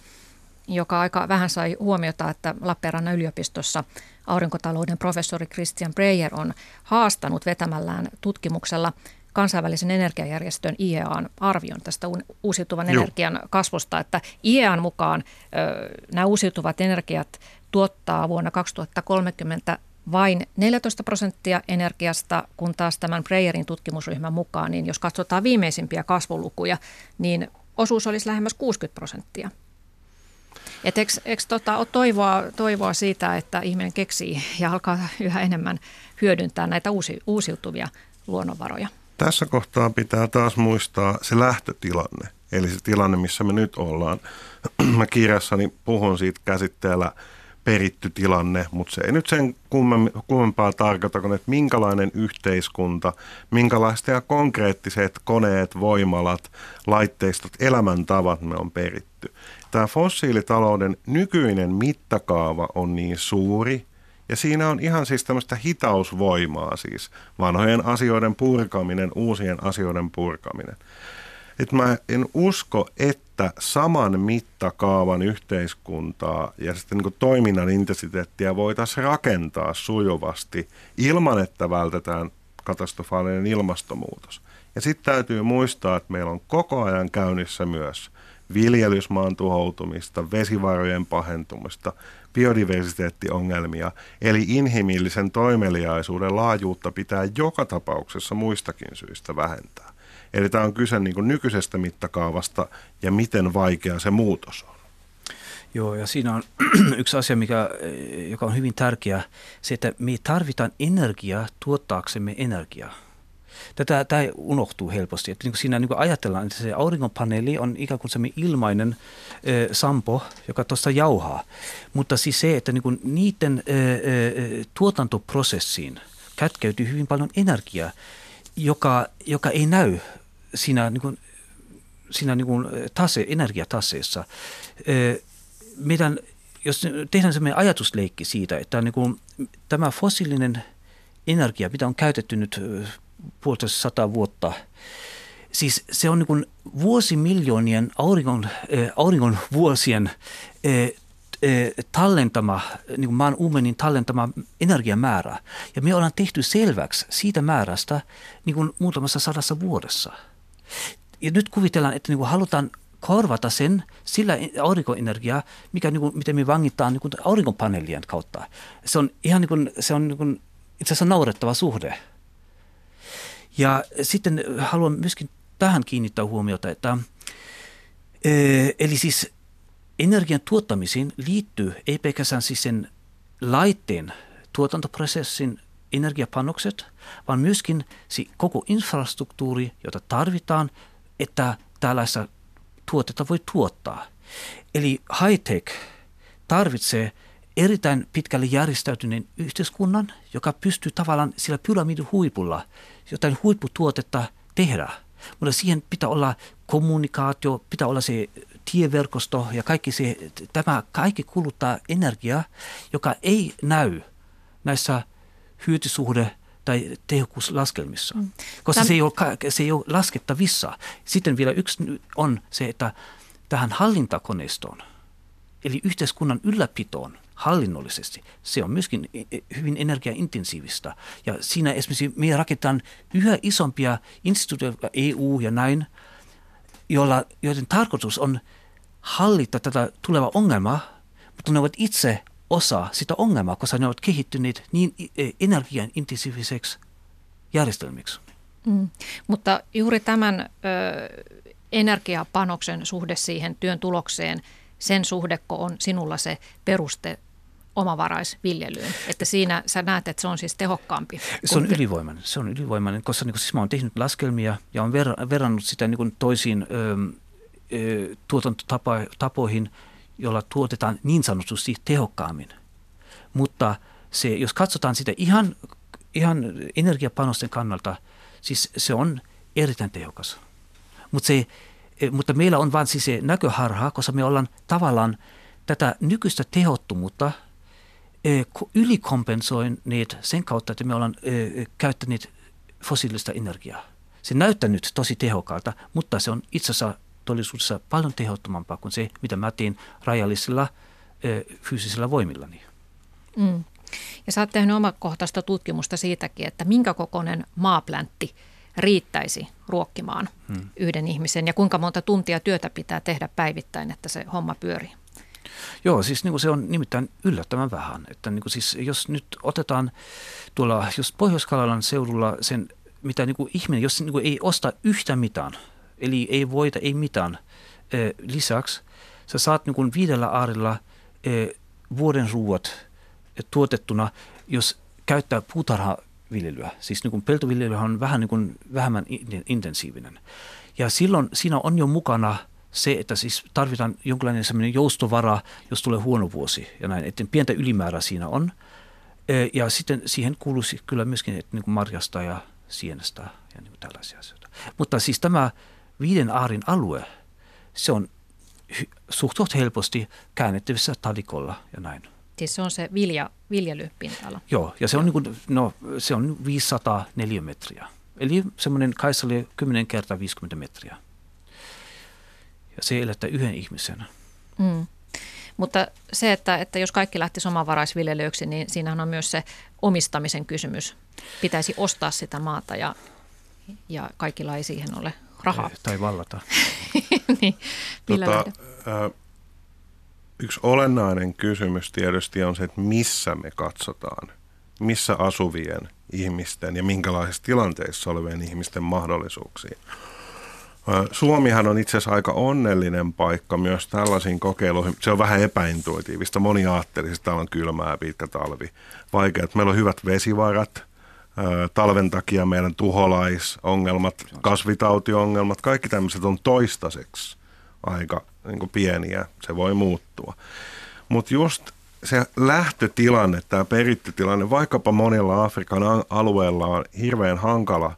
joka aika vähän sai huomiota, että Lappeenrannan yliopistossa aurinkotalouden professori Christian Breyer on haastanut vetämällään tutkimuksella – kansainvälisen energiajärjestön IEAn arvion tästä uusiutuvan Joo. energian kasvusta, että IEAn mukaan ö, nämä uusiutuvat energiat tuottaa vuonna 2030 vain 14 prosenttia energiasta, kun taas tämän Breyerin tutkimusryhmän mukaan, niin jos katsotaan viimeisimpiä kasvulukuja, niin osuus olisi lähemmäs 60 prosenttia. Et eikö, eikö tota, ole toivoa, toivoa siitä, että ihminen keksii ja alkaa yhä enemmän hyödyntää näitä uusi, uusiutuvia luonnonvaroja? Tässä kohtaa pitää taas muistaa se lähtötilanne, eli se tilanne, missä me nyt ollaan. Mä kirjassani puhun siitä käsitteellä peritty tilanne, mutta se ei nyt sen kummempaa tarkoita kuin, että minkälainen yhteiskunta, minkälaista ja konkreettiset koneet, voimalat, laitteistot, elämäntavat me on peritty. Tämä fossiilitalouden nykyinen mittakaava on niin suuri, ja siinä on ihan siis tämmöistä hitausvoimaa siis, vanhojen asioiden purkaminen, uusien asioiden purkaminen. Et mä en usko, että saman mittakaavan yhteiskuntaa ja sitten niin toiminnan intensiteettiä voitaisiin rakentaa sujuvasti ilman, että vältetään katastrofaalinen ilmastonmuutos. Ja sitten täytyy muistaa, että meillä on koko ajan käynnissä myös viljelysmaan tuhoutumista, vesivarojen pahentumista, biodiversiteettiongelmia, eli inhimillisen toimeliaisuuden laajuutta pitää joka tapauksessa muistakin syistä vähentää. Eli tämä on kyse niin nykyisestä mittakaavasta ja miten vaikea se muutos on. Joo, ja siinä on yksi asia, mikä, joka on hyvin tärkeä, se, että me tarvitaan energiaa tuottaaksemme energiaa. Tätä tämä unohtuu helposti. Että niin kuin siinä niin kuin ajatellaan, että se aurinkopaneeli on ikään kuin semmoinen ilmainen ö, sampo, joka tuosta jauhaa. Mutta siis se, että niin kuin niiden ö, ö, tuotantoprosessiin kätkeytyy hyvin paljon energiaa, joka, joka ei näy siinä, niin kuin, siinä niin kuin tase, energiataseessa. Ö, meidän, jos tehdään semmoinen ajatusleikki siitä, että niin kuin, tämä fossiilinen energia, mitä on käytetty nyt puolitoista sata vuotta. Siis se on niin vuosimiljoonien auringon, äh, auringon vuosien äh, tallentama, niin kuin maan uumenin tallentama energiamäärä. Ja me ollaan tehty selväksi siitä määrästä niin kuin muutamassa sadassa vuodessa. Ja nyt kuvitellaan, että niin kuin halutaan korvata sen sillä aurinkoenergiaa, mikä niin kuin, miten me vangitaan niin kuin aurinkopaneelien kautta. Se on ihan niin kuin, se on niin kuin, itse asiassa naurettava suhde. Ja sitten haluan myöskin tähän kiinnittää huomiota, että eli siis energian tuottamisiin liittyy ei pelkästään siis sen laitteen tuotantoprosessin energiapanokset, vaan myöskin se koko infrastruktuuri, jota tarvitaan, että tällaista tuotetta voi tuottaa. Eli high-tech tarvitsee erittäin pitkälle järjestäytyneen yhteiskunnan, joka pystyy tavallaan sillä pyramidin huipulla jotain huipputuotetta tehdä. Mutta siihen pitää olla kommunikaatio, pitää olla se tieverkosto ja kaikki se, tämä kaikki kuluttaa energiaa, joka ei näy näissä hyötysuhde- tai tehokkuuslaskelmissa, mm. koska Täm... se, ei ole, se ei ole laskettavissa. Sitten vielä yksi on se, että tähän hallintakoneistoon, eli yhteiskunnan ylläpitoon hallinnollisesti, se on myöskin e, e, hyvin energiaintensiivistä. Ja siinä esimerkiksi me rakennetaan yhä isompia instituutioita, EU ja näin, joilla, joiden tarkoitus on hallita tätä tulevaa ongelmaa, mutta ne ovat itse osa sitä ongelmaa, koska ne ovat kehittyneet niin e, energian intensiiviseksi järjestelmiksi. Mm. Mutta juuri tämän ö, energiapanoksen suhde siihen työn tulokseen, sen suhdeko on sinulla se peruste omavaraisviljelyyn? Että siinä sä näet, että se on siis tehokkaampi. Se on ylivoimainen, se on ylivoimainen, koska niin siis mä oon tehnyt laskelmia ja ver- verrannut sitä niin toisiin ö, ö, tuotantotapoihin, jolla tuotetaan niin sanotusti tehokkaammin. Mutta se, jos katsotaan sitä ihan, ihan energiapanosten kannalta, siis se on erittäin tehokas. Mutta, se, e, mutta meillä on vain siis se näköharha, koska me ollaan tavallaan tätä nykyistä tehottomuutta e, ylikompensoineet sen kautta, että me ollaan e, käyttäneet fossiilista energiaa. Se näyttää nyt tosi tehokkaalta, mutta se on itse asiassa todellisuudessa paljon tehottomampaa kuin se, mitä mä teen rajallisilla fyysisillä voimillani. Mm. Ja sä oot tehnyt omakohtaista tutkimusta siitäkin, että minkä kokoinen maapläntti riittäisi ruokkimaan hmm. yhden ihmisen ja kuinka monta tuntia työtä pitää tehdä päivittäin, että se homma pyörii. Joo, siis niin kuin se on nimittäin yllättävän vähän. Että niin kuin siis, jos nyt otetaan tuolla, jos pohjois seudulla sen, mitä niin kuin ihminen, jos niin kuin ei osta yhtä mitään, eli ei voita, ei mitään lisäksi, sä saat niin kuin viidellä aarilla vuoden ruuat tuotettuna, jos käyttää puutarhaviljelyä. Siis niin peltoviljely on vähän niin kuin vähemmän intensiivinen. Ja silloin siinä on jo mukana se, että siis tarvitaan jonkinlainen sellainen joustovara, jos tulee huono vuosi ja näin, että pientä ylimäärää siinä on. Ja sitten siihen kuuluisi kyllä myöskin että niin kuin marjasta ja sienestä ja niin kuin tällaisia asioita. Mutta siis tämä viiden aarin alue, se on suht helposti käännettävissä talikolla ja näin. Siis se on se vilja, viljelypinta-ala. Joo, ja se on, niin kuin, no, se on 500 neliömetriä. Eli semmoinen kaisali 10 kertaa 50 metriä. Ja se elättää yhden ihmisen. Mm. Mutta se, että, että jos kaikki lähtisi omavaraisviljelyksi, niin siinähän on myös se omistamisen kysymys. Pitäisi ostaa sitä maata ja, ja kaikilla ei siihen ole rahaa. Tai vallata. niin, tota, Yksi olennainen kysymys tietysti on se, että missä me katsotaan, missä asuvien ihmisten ja minkälaisissa tilanteissa olevien ihmisten mahdollisuuksiin. Suomihan on itse asiassa aika onnellinen paikka myös tällaisiin kokeiluihin. Se on vähän epäintuitiivista. Moni ajatteli, että täällä on kylmää pitkä talvi. Vaikea, meillä on hyvät vesivarat. Talven takia meidän tuholaisongelmat, kasvitautiongelmat, kaikki tämmöiset on toistaiseksi aika niin pieniä, se voi muuttua. Mutta just se lähtötilanne, tämä perittytilanne, vaikkapa monilla Afrikan alueilla on hirveän hankala,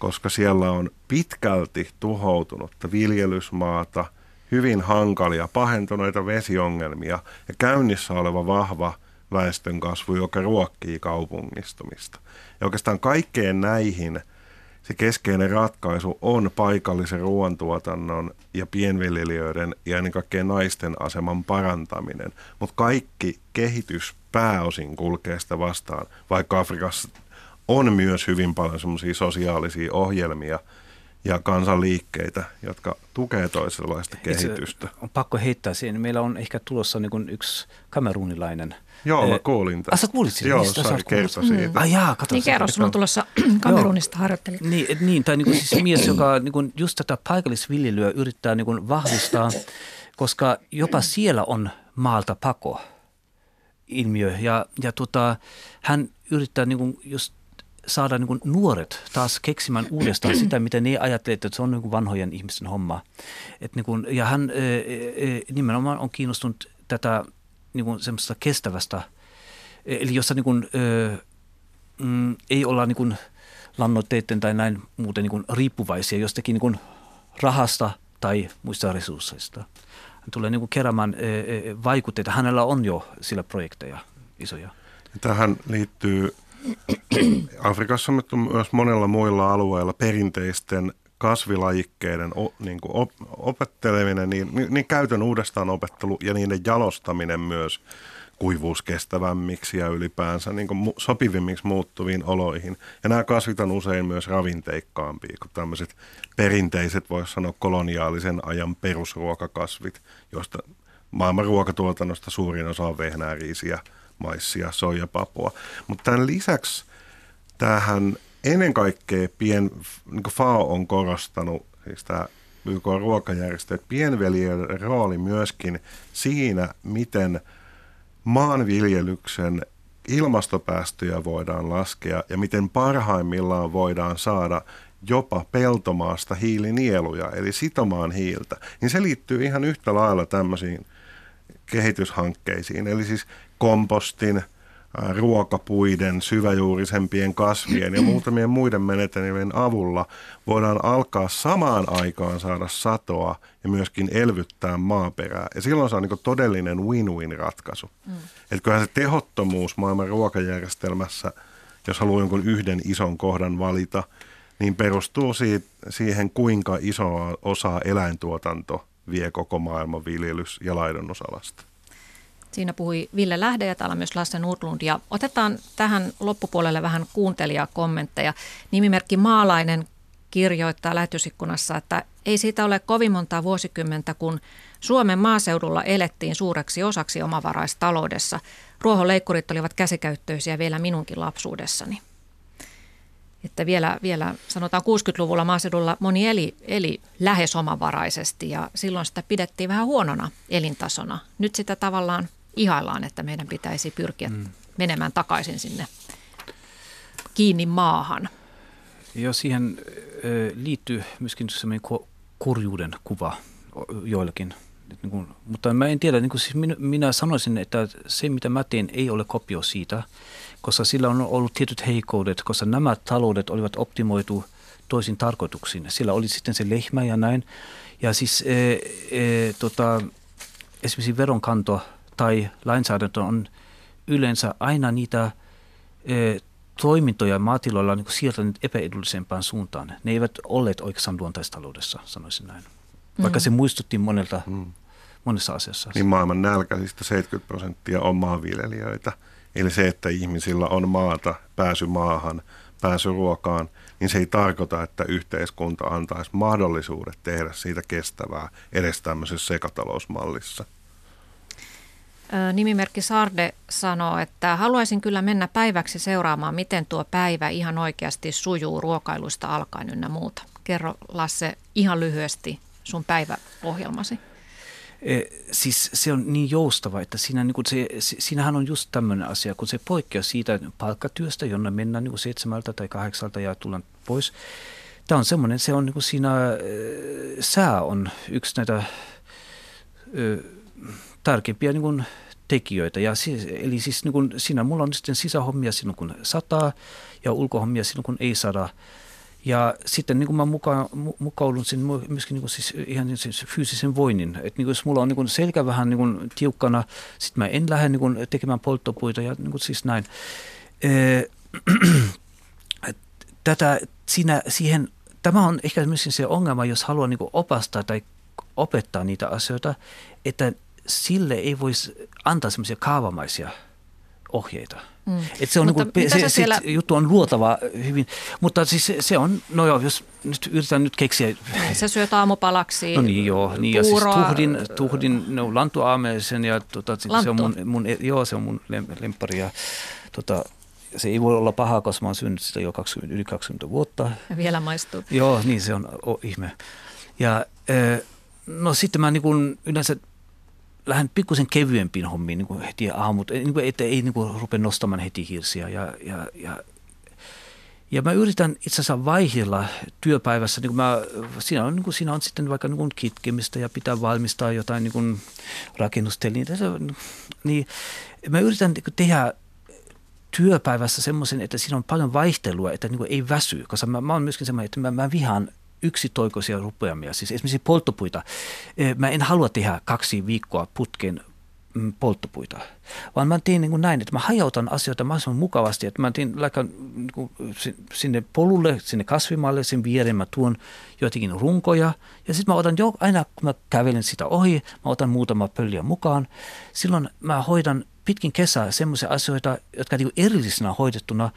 koska siellä on pitkälti tuhoutunutta viljelysmaata, hyvin hankalia, pahentuneita vesiongelmia ja käynnissä oleva vahva väestönkasvu, joka ruokkii kaupungistumista. Ja oikeastaan kaikkeen näihin – se keskeinen ratkaisu on paikallisen ruoantuotannon ja pienviljelijöiden ja ennen kaikkea naisten aseman parantaminen. Mutta kaikki kehitys pääosin kulkee sitä vastaan, vaikka Afrikassa on myös hyvin paljon semmoisia sosiaalisia ohjelmia, ja kansanliikkeitä, jotka tukee toisenlaista kehitystä. On pakko heittää siihen. Meillä on ehkä tulossa niin kuin yksi kamerunilainen – Joo, mä kuulin tästä. Ah, sä kuulit siitä? Joo, Mistä sä kertoi siitä. Mm. Ah, jaa, kato, niin kerro, sulla on tulossa Kamerunista harjoittelija. Niin, niin, tai niin kuin siis mies, joka niin kuin just tätä paikallisviljelyä yrittää niin kuin vahvistaa, koska jopa siellä on maalta pako ilmiö. Ja, ja tota, hän yrittää niin kuin just saada niin kuin nuoret taas keksimään uudestaan sitä, mitä ne ajattelevat, että se on niin kuin vanhojen ihmisten homma. Et niin kuin, ja hän e, e, nimenomaan on kiinnostunut tätä niin kuin semmoista kestävästä, eli jossa niin kuin, mm, ei olla niin kuin lannoitteiden tai näin muuten niin kuin riippuvaisia jostakin niin kuin rahasta tai muista resursseista. Hän tulee niin kuin keräämään vaikutteita. Hänellä on jo sillä projekteja isoja. Tähän liittyy Afrikassa, mutta myös monella muilla alueilla perinteisten kasvilajikkeiden o, niin kuin op, opetteleminen, niin, niin, niin käytön uudestaan opettelu ja niiden jalostaminen myös kuivuuskestävämmiksi ja ylipäänsä niin kuin sopivimmiksi muuttuviin oloihin. Ja nämä kasvit on usein myös ravinteikkaampia kuin tämmöiset perinteiset, voisi sanoa koloniaalisen ajan perusruokakasvit, joista maailman ruokatuotannosta suurin osa on vehnää, riisiä, maissia, soijapapua. Mutta tämän lisäksi tähän ennen kaikkea pien, niin FAO on korostanut, siis tämä YK ruokajärjestö, että pienveljen rooli myöskin siinä, miten maanviljelyksen ilmastopäästöjä voidaan laskea ja miten parhaimmillaan voidaan saada jopa peltomaasta hiilinieluja, eli sitomaan hiiltä, niin se liittyy ihan yhtä lailla tämmöisiin kehityshankkeisiin. Eli siis kompostin, ruokapuiden, syväjuurisempien kasvien ja muutamien muiden menetelmien avulla voidaan alkaa samaan aikaan saada satoa ja myöskin elvyttää maaperää. Ja silloin se on niin todellinen win-win ratkaisu. Mm. Että kyllähän se tehottomuus maailman ruokajärjestelmässä, jos haluaa jonkun yhden ison kohdan valita, niin perustuu siitä, siihen, kuinka isoa osaa eläintuotanto vie koko maailman viljelys- ja laidunnusalasta. Siinä puhui Ville Lähde ja täällä myös Lasse Nordlund. Ja otetaan tähän loppupuolelle vähän kuuntelijakommentteja. Nimimerkki Maalainen kirjoittaa lähetysikkunassa, että ei siitä ole kovin montaa vuosikymmentä, kun Suomen maaseudulla elettiin suureksi osaksi omavaraistaloudessa. Ruohonleikkurit olivat käsikäyttöisiä vielä minunkin lapsuudessani. Että vielä, vielä sanotaan 60-luvulla maaseudulla moni eli, eli lähes omavaraisesti ja silloin sitä pidettiin vähän huonona elintasona. Nyt sitä tavallaan ihaillaan, että meidän pitäisi pyrkiä mm. menemään takaisin sinne kiinni maahan. Joo, siihen liittyy myöskin semmoinen kurjuuden kuva joillakin. Niin kuin, mutta mä en tiedä, niin kuin siis minä, minä sanoisin, että se mitä mä teen ei ole kopio siitä, koska sillä on ollut tietyt heikoudet, koska nämä taloudet olivat optimoitu toisin tarkoituksiin. Sillä oli sitten se lehmä ja näin. Ja siis e, e, tota, esimerkiksi veronkanto tai lainsäädäntö on yleensä aina niitä e, toimintoja maatiloilla niin siirtänyt epäedullisempaan suuntaan. Ne eivät olleet oikeastaan luontaistaloudessa, sanoisin näin. Vaikka mm. se muistutti monelta, mm. monessa asiassa. Niin maailman nälkäisistä 70 prosenttia on maanviljelijöitä. Eli se, että ihmisillä on maata, pääsy maahan, pääsy ruokaan, niin se ei tarkoita, että yhteiskunta antaisi mahdollisuudet tehdä siitä kestävää edes tämmöisessä sekatalousmallissa. Nimimerkki Sarde sanoo, että haluaisin kyllä mennä päiväksi seuraamaan, miten tuo päivä ihan oikeasti sujuu ruokailuista alkaen ynnä muuta. Kerro Lasse ihan lyhyesti sun päiväohjelmasi. E, siis se on niin joustava, että siinä, niin se, siinähän on just tämmöinen asia, kun se poikkeaa siitä palkkatyöstä, jonne mennään niin seitsemältä tai kahdeksalta ja tullaan pois. Tämä on semmoinen, se on niin siinä, sää on yksi näitä tärkeimpiä niin kuin tekijöitä. Ja siis, eli siis niin kuin, siinä mulla on sitten sisähommia silloin kun sataa ja ulkohommia silloin kun ei sada. Ja sitten niin kuin mä muka, mukaudun sen myöskin niin kuin siis ihan siis fyysisen voinnin. Että niin jos mulla on niin kuin selkä vähän niin kuin tiukkana, sitten mä en lähde niin kuin tekemään polttopuita ja niin kuin siis näin. Tätä, siinä, siihen, tämä on ehkä myöskin se ongelma, jos haluaa niin kuin opastaa tai opettaa niitä asioita, että sille ei voisi antaa semmoisia kaavamaisia ohjeita. Mm. Et se on niin kuin, se, siellä... se juttu on luotava hyvin, mutta siis se, se on, no joo, jos nyt yritän nyt keksiä. Sä syöt aamupalaksi No niin joo, niin ja siis tuhdin, tuhdin no, lantuaameisen ja tota, se on mun, mun, joo, se on mun lempari ja tota, se ei voi olla pahaa, koska mä oon syönyt sitä jo 20, yli 20 vuotta. Ja vielä maistuu. Joo, niin se on oh, ihme. Ja no sitten mä niin kun yleensä lähden pikkusen kevyempiin hommiin niin kuin heti aamut, niin kuin, että ei niin kuin, rupea nostamaan heti hirsiä. Ja, ja, ja, ja mä yritän itse asiassa vaihdella työpäivässä, niin kuin mä, siinä, on, niin kuin, siinä on sitten vaikka niin kuin kitkemistä ja pitää valmistaa jotain niin kuin rakennustelineitä. Niin mä yritän niin kuin, tehdä työpäivässä semmoisen, että siinä on paljon vaihtelua, että niin kuin ei väsy, koska mä, mä oon myöskin semmoinen, että mä, mä vihaan yksitoikoisia rupeamia, siis esimerkiksi polttopuita. Mä en halua tehdä kaksi viikkoa putken mm, polttopuita, vaan mä teen niin kuin näin, että mä hajautan asioita mahdollisimman mukavasti, että mä teen laikka niin sinne polulle, sinne kasvimalle, sen viereen mä tuon joitakin runkoja ja sitten mä otan jo, aina kun mä kävelen sitä ohi, mä otan muutama pölliä mukaan. Silloin mä hoidan pitkin kesää semmoisia asioita, jotka niin erillisenä hoidettuna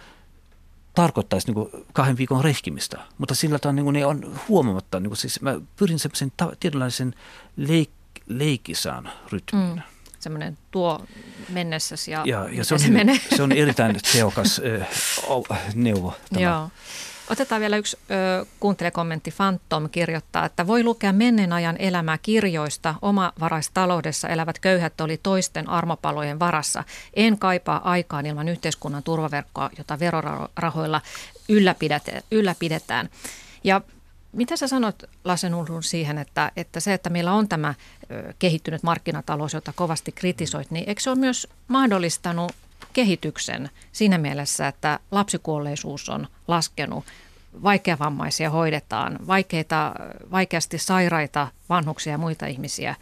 tarkoittaisi niin kahden viikon rehkimistä, mutta sillä tavalla niin kuin ne on huomaamatta. Niin kuin siis mä pyrin semmoisen tietynlaisen leik, leikisään rytmiin. Mm. Semmoinen tuo mennessäsi ja, ja, ja se, on, se, menee. se on erittäin tehokas äh, neuvo. Tämä. Joo. Otetaan vielä yksi ö, kuuntelekommentti. Phantom kirjoittaa, että voi lukea menneen ajan elämää kirjoista. Omavaraistaloudessa elävät köyhät oli toisten armopalojen varassa. En kaipaa aikaan ilman yhteiskunnan turvaverkkoa, jota verorahoilla ylläpidetään. Ja mitä sä sanot, Lasse siihen, että, että se, että meillä on tämä kehittynyt markkinatalous, jota kovasti kritisoit, niin eikö se ole myös mahdollistanut kehityksen siinä mielessä, että lapsikuolleisuus on laskenut, vaikeavammaisia hoidetaan, vaikeita, vaikeasti sairaita vanhuksia ja muita ihmisiä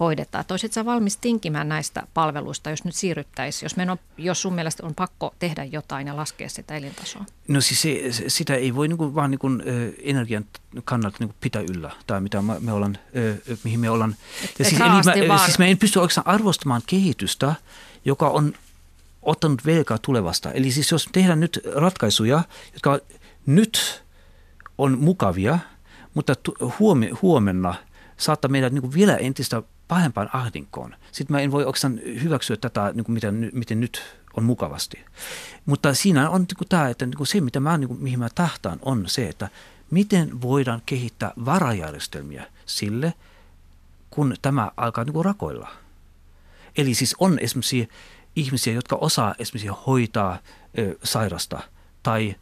hoidetaan. Toisit sä valmis tinkimään näistä palveluista, jos nyt siirryttäisiin, jos, on, jos sun mielestä on pakko tehdä jotain ja laskea sitä elintasoa? No siis se, sitä ei voi niin kuin, vaan niin kuin, energian kannalta niin kuin pitää yllä, tai mitä me ollaan, mihin me ollaan. Ja siis, eli mä, siis mä en pysty oikeastaan arvostamaan kehitystä, joka on ottanut velkaa tulevasta. Eli siis jos tehdään nyt ratkaisuja, jotka nyt on mukavia, mutta huomenna saattaa meidät niin vielä entistä pahempaan ahdinkoon. Sitten mä en voi oikeastaan hyväksyä tätä, niin miten, miten nyt on mukavasti. Mutta siinä on niin kuin tämä, että niin kuin se, mitä mä, niin kuin, mihin mä tahtaan, on se, että miten voidaan kehittää varajärjestelmiä sille, kun tämä alkaa niin kuin rakoilla. Eli siis on esimerkiksi ihmisiä, jotka osaa esimerkiksi hoitaa ö, sairasta tai,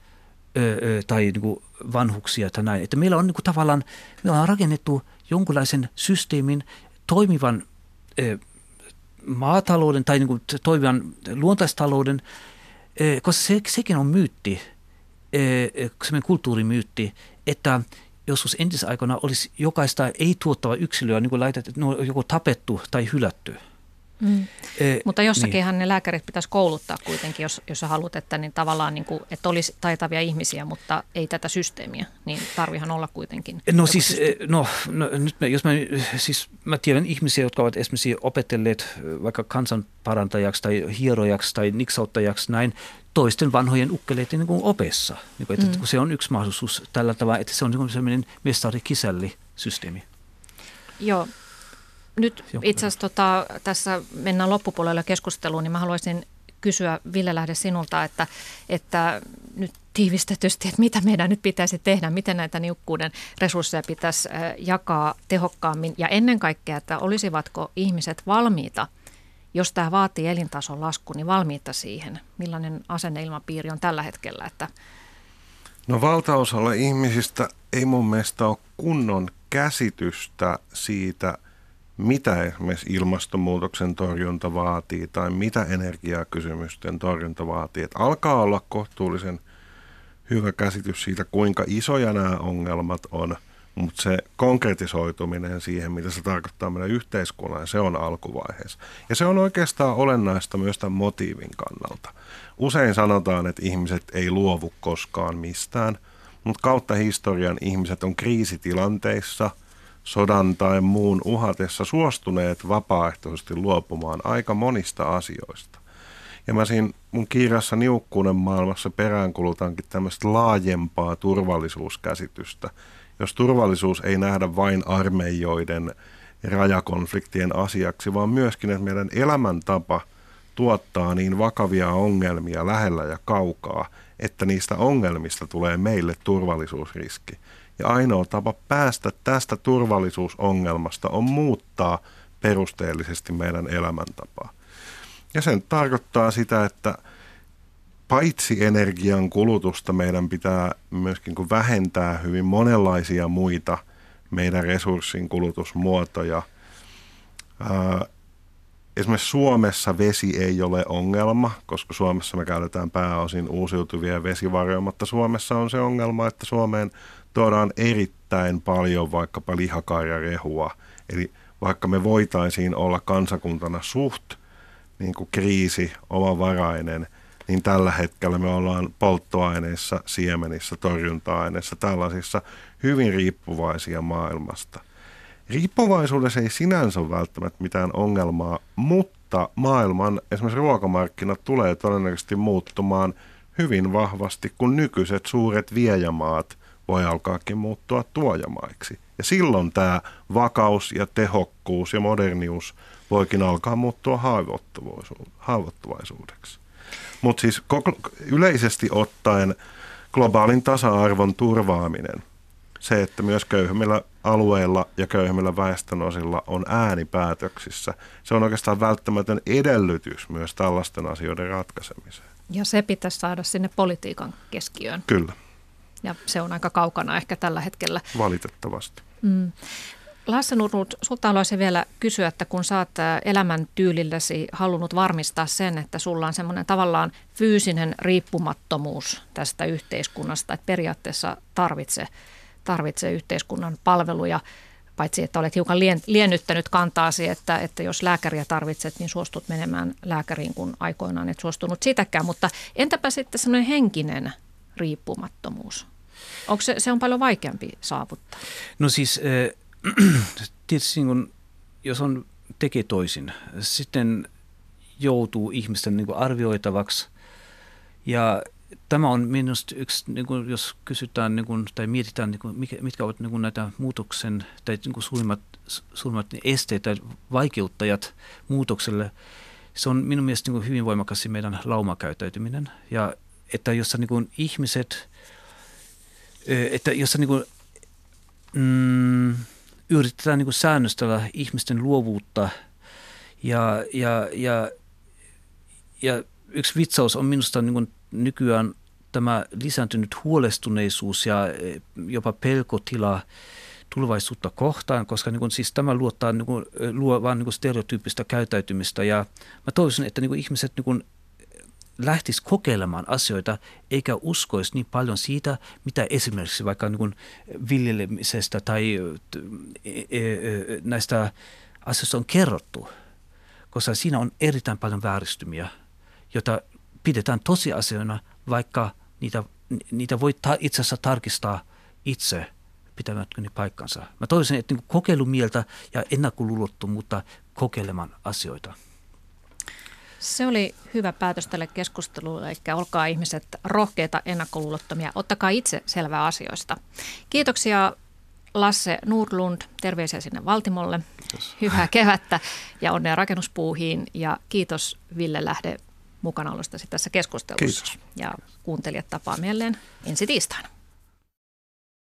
ö, tai niin kuin vanhuksia tai näin. Että meillä on niin kuin tavallaan, me on rakennettu jonkunlaisen systeemin toimivan ö, maatalouden tai niin kuin toimivan luontaistalouden, ö, koska se, sekin on myytti, ö, semmoinen kulttuurimyytti, että joskus entisaikana olisi jokaista ei-tuottava yksilöä niin kuin laitettu, no, joku tapettu tai hylätty – Mm. E, Mutta jossakinhan niin. ne lääkärit pitäisi kouluttaa kuitenkin, jos, jos sä haluat, että niin tavallaan niin kuin, että olisi taitavia ihmisiä, mutta ei tätä systeemiä, niin tarvihan olla kuitenkin. No siis, no, no nyt me, jos mä, siis mä tiedän ihmisiä, jotka ovat esimerkiksi opetelleet vaikka kansanparantajaksi tai hierojaksi tai niksauttajaksi näin toisten vanhojen ukkeleiden niin opessa. Niin kuin, että mm. Se on yksi mahdollisuus tällä tavalla, että se on niin sellainen mestari-kisälli-systeemi. Joo, nyt itse asiassa tota, tässä mennään loppupuolella keskusteluun, niin mä haluaisin kysyä Ville Lähde sinulta, että, että nyt tiivistetysti, että mitä meidän nyt pitäisi tehdä, miten näitä niukkuuden resursseja pitäisi jakaa tehokkaammin ja ennen kaikkea, että olisivatko ihmiset valmiita, jos tämä vaatii elintason lasku, niin valmiita siihen. Millainen asenneilmapiiri on tällä hetkellä? Että... No valtaosalla ihmisistä ei mun mielestä ole kunnon käsitystä siitä, mitä esimerkiksi ilmastonmuutoksen torjunta vaatii tai mitä energiakysymysten torjunta vaatii. Että alkaa olla kohtuullisen hyvä käsitys siitä, kuinka isoja nämä ongelmat on, mutta se konkretisoituminen siihen, mitä se tarkoittaa meidän yhteiskunnan, se on alkuvaiheessa. Ja se on oikeastaan olennaista myös tämän motiivin kannalta. Usein sanotaan, että ihmiset ei luovu koskaan mistään, mutta kautta historian ihmiset on kriisitilanteissa – sodan tai muun uhatessa suostuneet vapaaehtoisesti luopumaan aika monista asioista. Ja mä siinä mun kirjassa Niukkuuden maailmassa peräänkulutankin tämmöistä laajempaa turvallisuuskäsitystä. Jos turvallisuus ei nähdä vain armeijoiden rajakonfliktien asiaksi, vaan myöskin, että meidän elämäntapa tuottaa niin vakavia ongelmia lähellä ja kaukaa, että niistä ongelmista tulee meille turvallisuusriski. Ja ainoa tapa päästä tästä turvallisuusongelmasta on muuttaa perusteellisesti meidän elämäntapaa. Ja sen tarkoittaa sitä, että paitsi energian kulutusta meidän pitää myöskin vähentää hyvin monenlaisia muita meidän resurssin kulutusmuotoja. Esimerkiksi Suomessa vesi ei ole ongelma, koska Suomessa me käytetään pääosin uusiutuvia vesivaroja, mutta Suomessa on se ongelma, että Suomeen tuodaan erittäin paljon vaikkapa lihakarjarehua. Eli vaikka me voitaisiin olla kansakuntana suht niin kuin kriisi, omavarainen, niin tällä hetkellä me ollaan polttoaineissa, siemenissä, torjunta-aineissa, tällaisissa hyvin riippuvaisia maailmasta. Riippuvaisuudessa ei sinänsä ole välttämättä mitään ongelmaa, mutta maailman esimerkiksi ruokamarkkinat tulee todennäköisesti muuttumaan hyvin vahvasti, kun nykyiset suuret viejämaat voi alkaakin muuttua tuojamaiksi. Ja silloin tämä vakaus ja tehokkuus ja modernius voikin alkaa muuttua haavoittuvaisuudeksi. Mutta siis yleisesti ottaen globaalin tasa-arvon turvaaminen, se, että myös köyhemmillä alueilla ja köyhemmillä väestönosilla on äänipäätöksissä, se on oikeastaan välttämätön edellytys myös tällaisten asioiden ratkaisemiseen. Ja se pitäisi saada sinne politiikan keskiöön. Kyllä. Ja se on aika kaukana ehkä tällä hetkellä. Valitettavasti. Mm. Lasse Nurmut, sulta haluaisin vielä kysyä, että kun sä oot äh, elämäntyylilläsi halunnut varmistaa sen, että sulla on semmoinen tavallaan fyysinen riippumattomuus tästä yhteiskunnasta, että periaatteessa tarvitse, tarvitse yhteiskunnan palveluja, paitsi että olet hiukan lien, liennyttänyt kantaasi, että, että jos lääkäriä tarvitset, niin suostut menemään lääkäriin, kun aikoinaan et suostunut sitäkään. Mutta entäpä sitten semmoinen henkinen riippumattomuus? Onko se, se on paljon vaikeampi saavuttaa? No siis tietysti niin kun, jos on tekee toisin, sitten joutuu ihmisten niin arvioitavaksi. Ja tämä on minusta yksi, niin kuin, jos kysytään niin kuin, tai mietitään, niin kuin, mitkä ovat niin kuin, näitä muutoksen tai niin kuin suurimmat, suurimmat esteet tai vaikeuttajat muutokselle, se on minun mielestä niin kuin, hyvin voimakas meidän laumakäyttäytyminen. Ja että jossa niin kuin, ihmiset, että jossa niin kuin, mm, yritetään niin kuin säännöstellä ihmisten luovuutta ja, ja, ja, ja yksi vitsaus on minusta niin kuin nykyään tämä lisääntynyt huolestuneisuus ja e, jopa pelkotila tulevaisuutta kohtaan, koska niin kuin, siis tämä luottaa, niin kuin, luo vain niin stereotyyppistä käyttäytymistä. Ja mä toivoisin, että niin kuin ihmiset niin kuin lähtisi kokeilemaan asioita eikä uskoisi niin paljon siitä, mitä esimerkiksi vaikka niin viljelemisestä tai näistä asioista on kerrottu, koska siinä on erittäin paljon vääristymiä, joita pidetään tosiasioina, vaikka niitä, niitä voi ta- itse asiassa tarkistaa itse pitävätkö ne paikkansa. Mä toivoisin, että niin kokeilumieltä ja ennakkoluulottomuutta kokeilemaan asioita. Se oli hyvä päätös tälle keskustelulle, eli olkaa ihmiset rohkeita, ennakkoluulottomia, ottakaa itse selvää asioista. Kiitoksia Lasse Nurlund, terveisiä sinne Valtimolle. Kiitos. Hyvää kevättä ja onnea rakennuspuuhiin ja kiitos Ville Lähde mukana olostasi tässä keskustelussa. Kiitos. Ja kuuntelijat tapaa mieleen ensi tiistaina.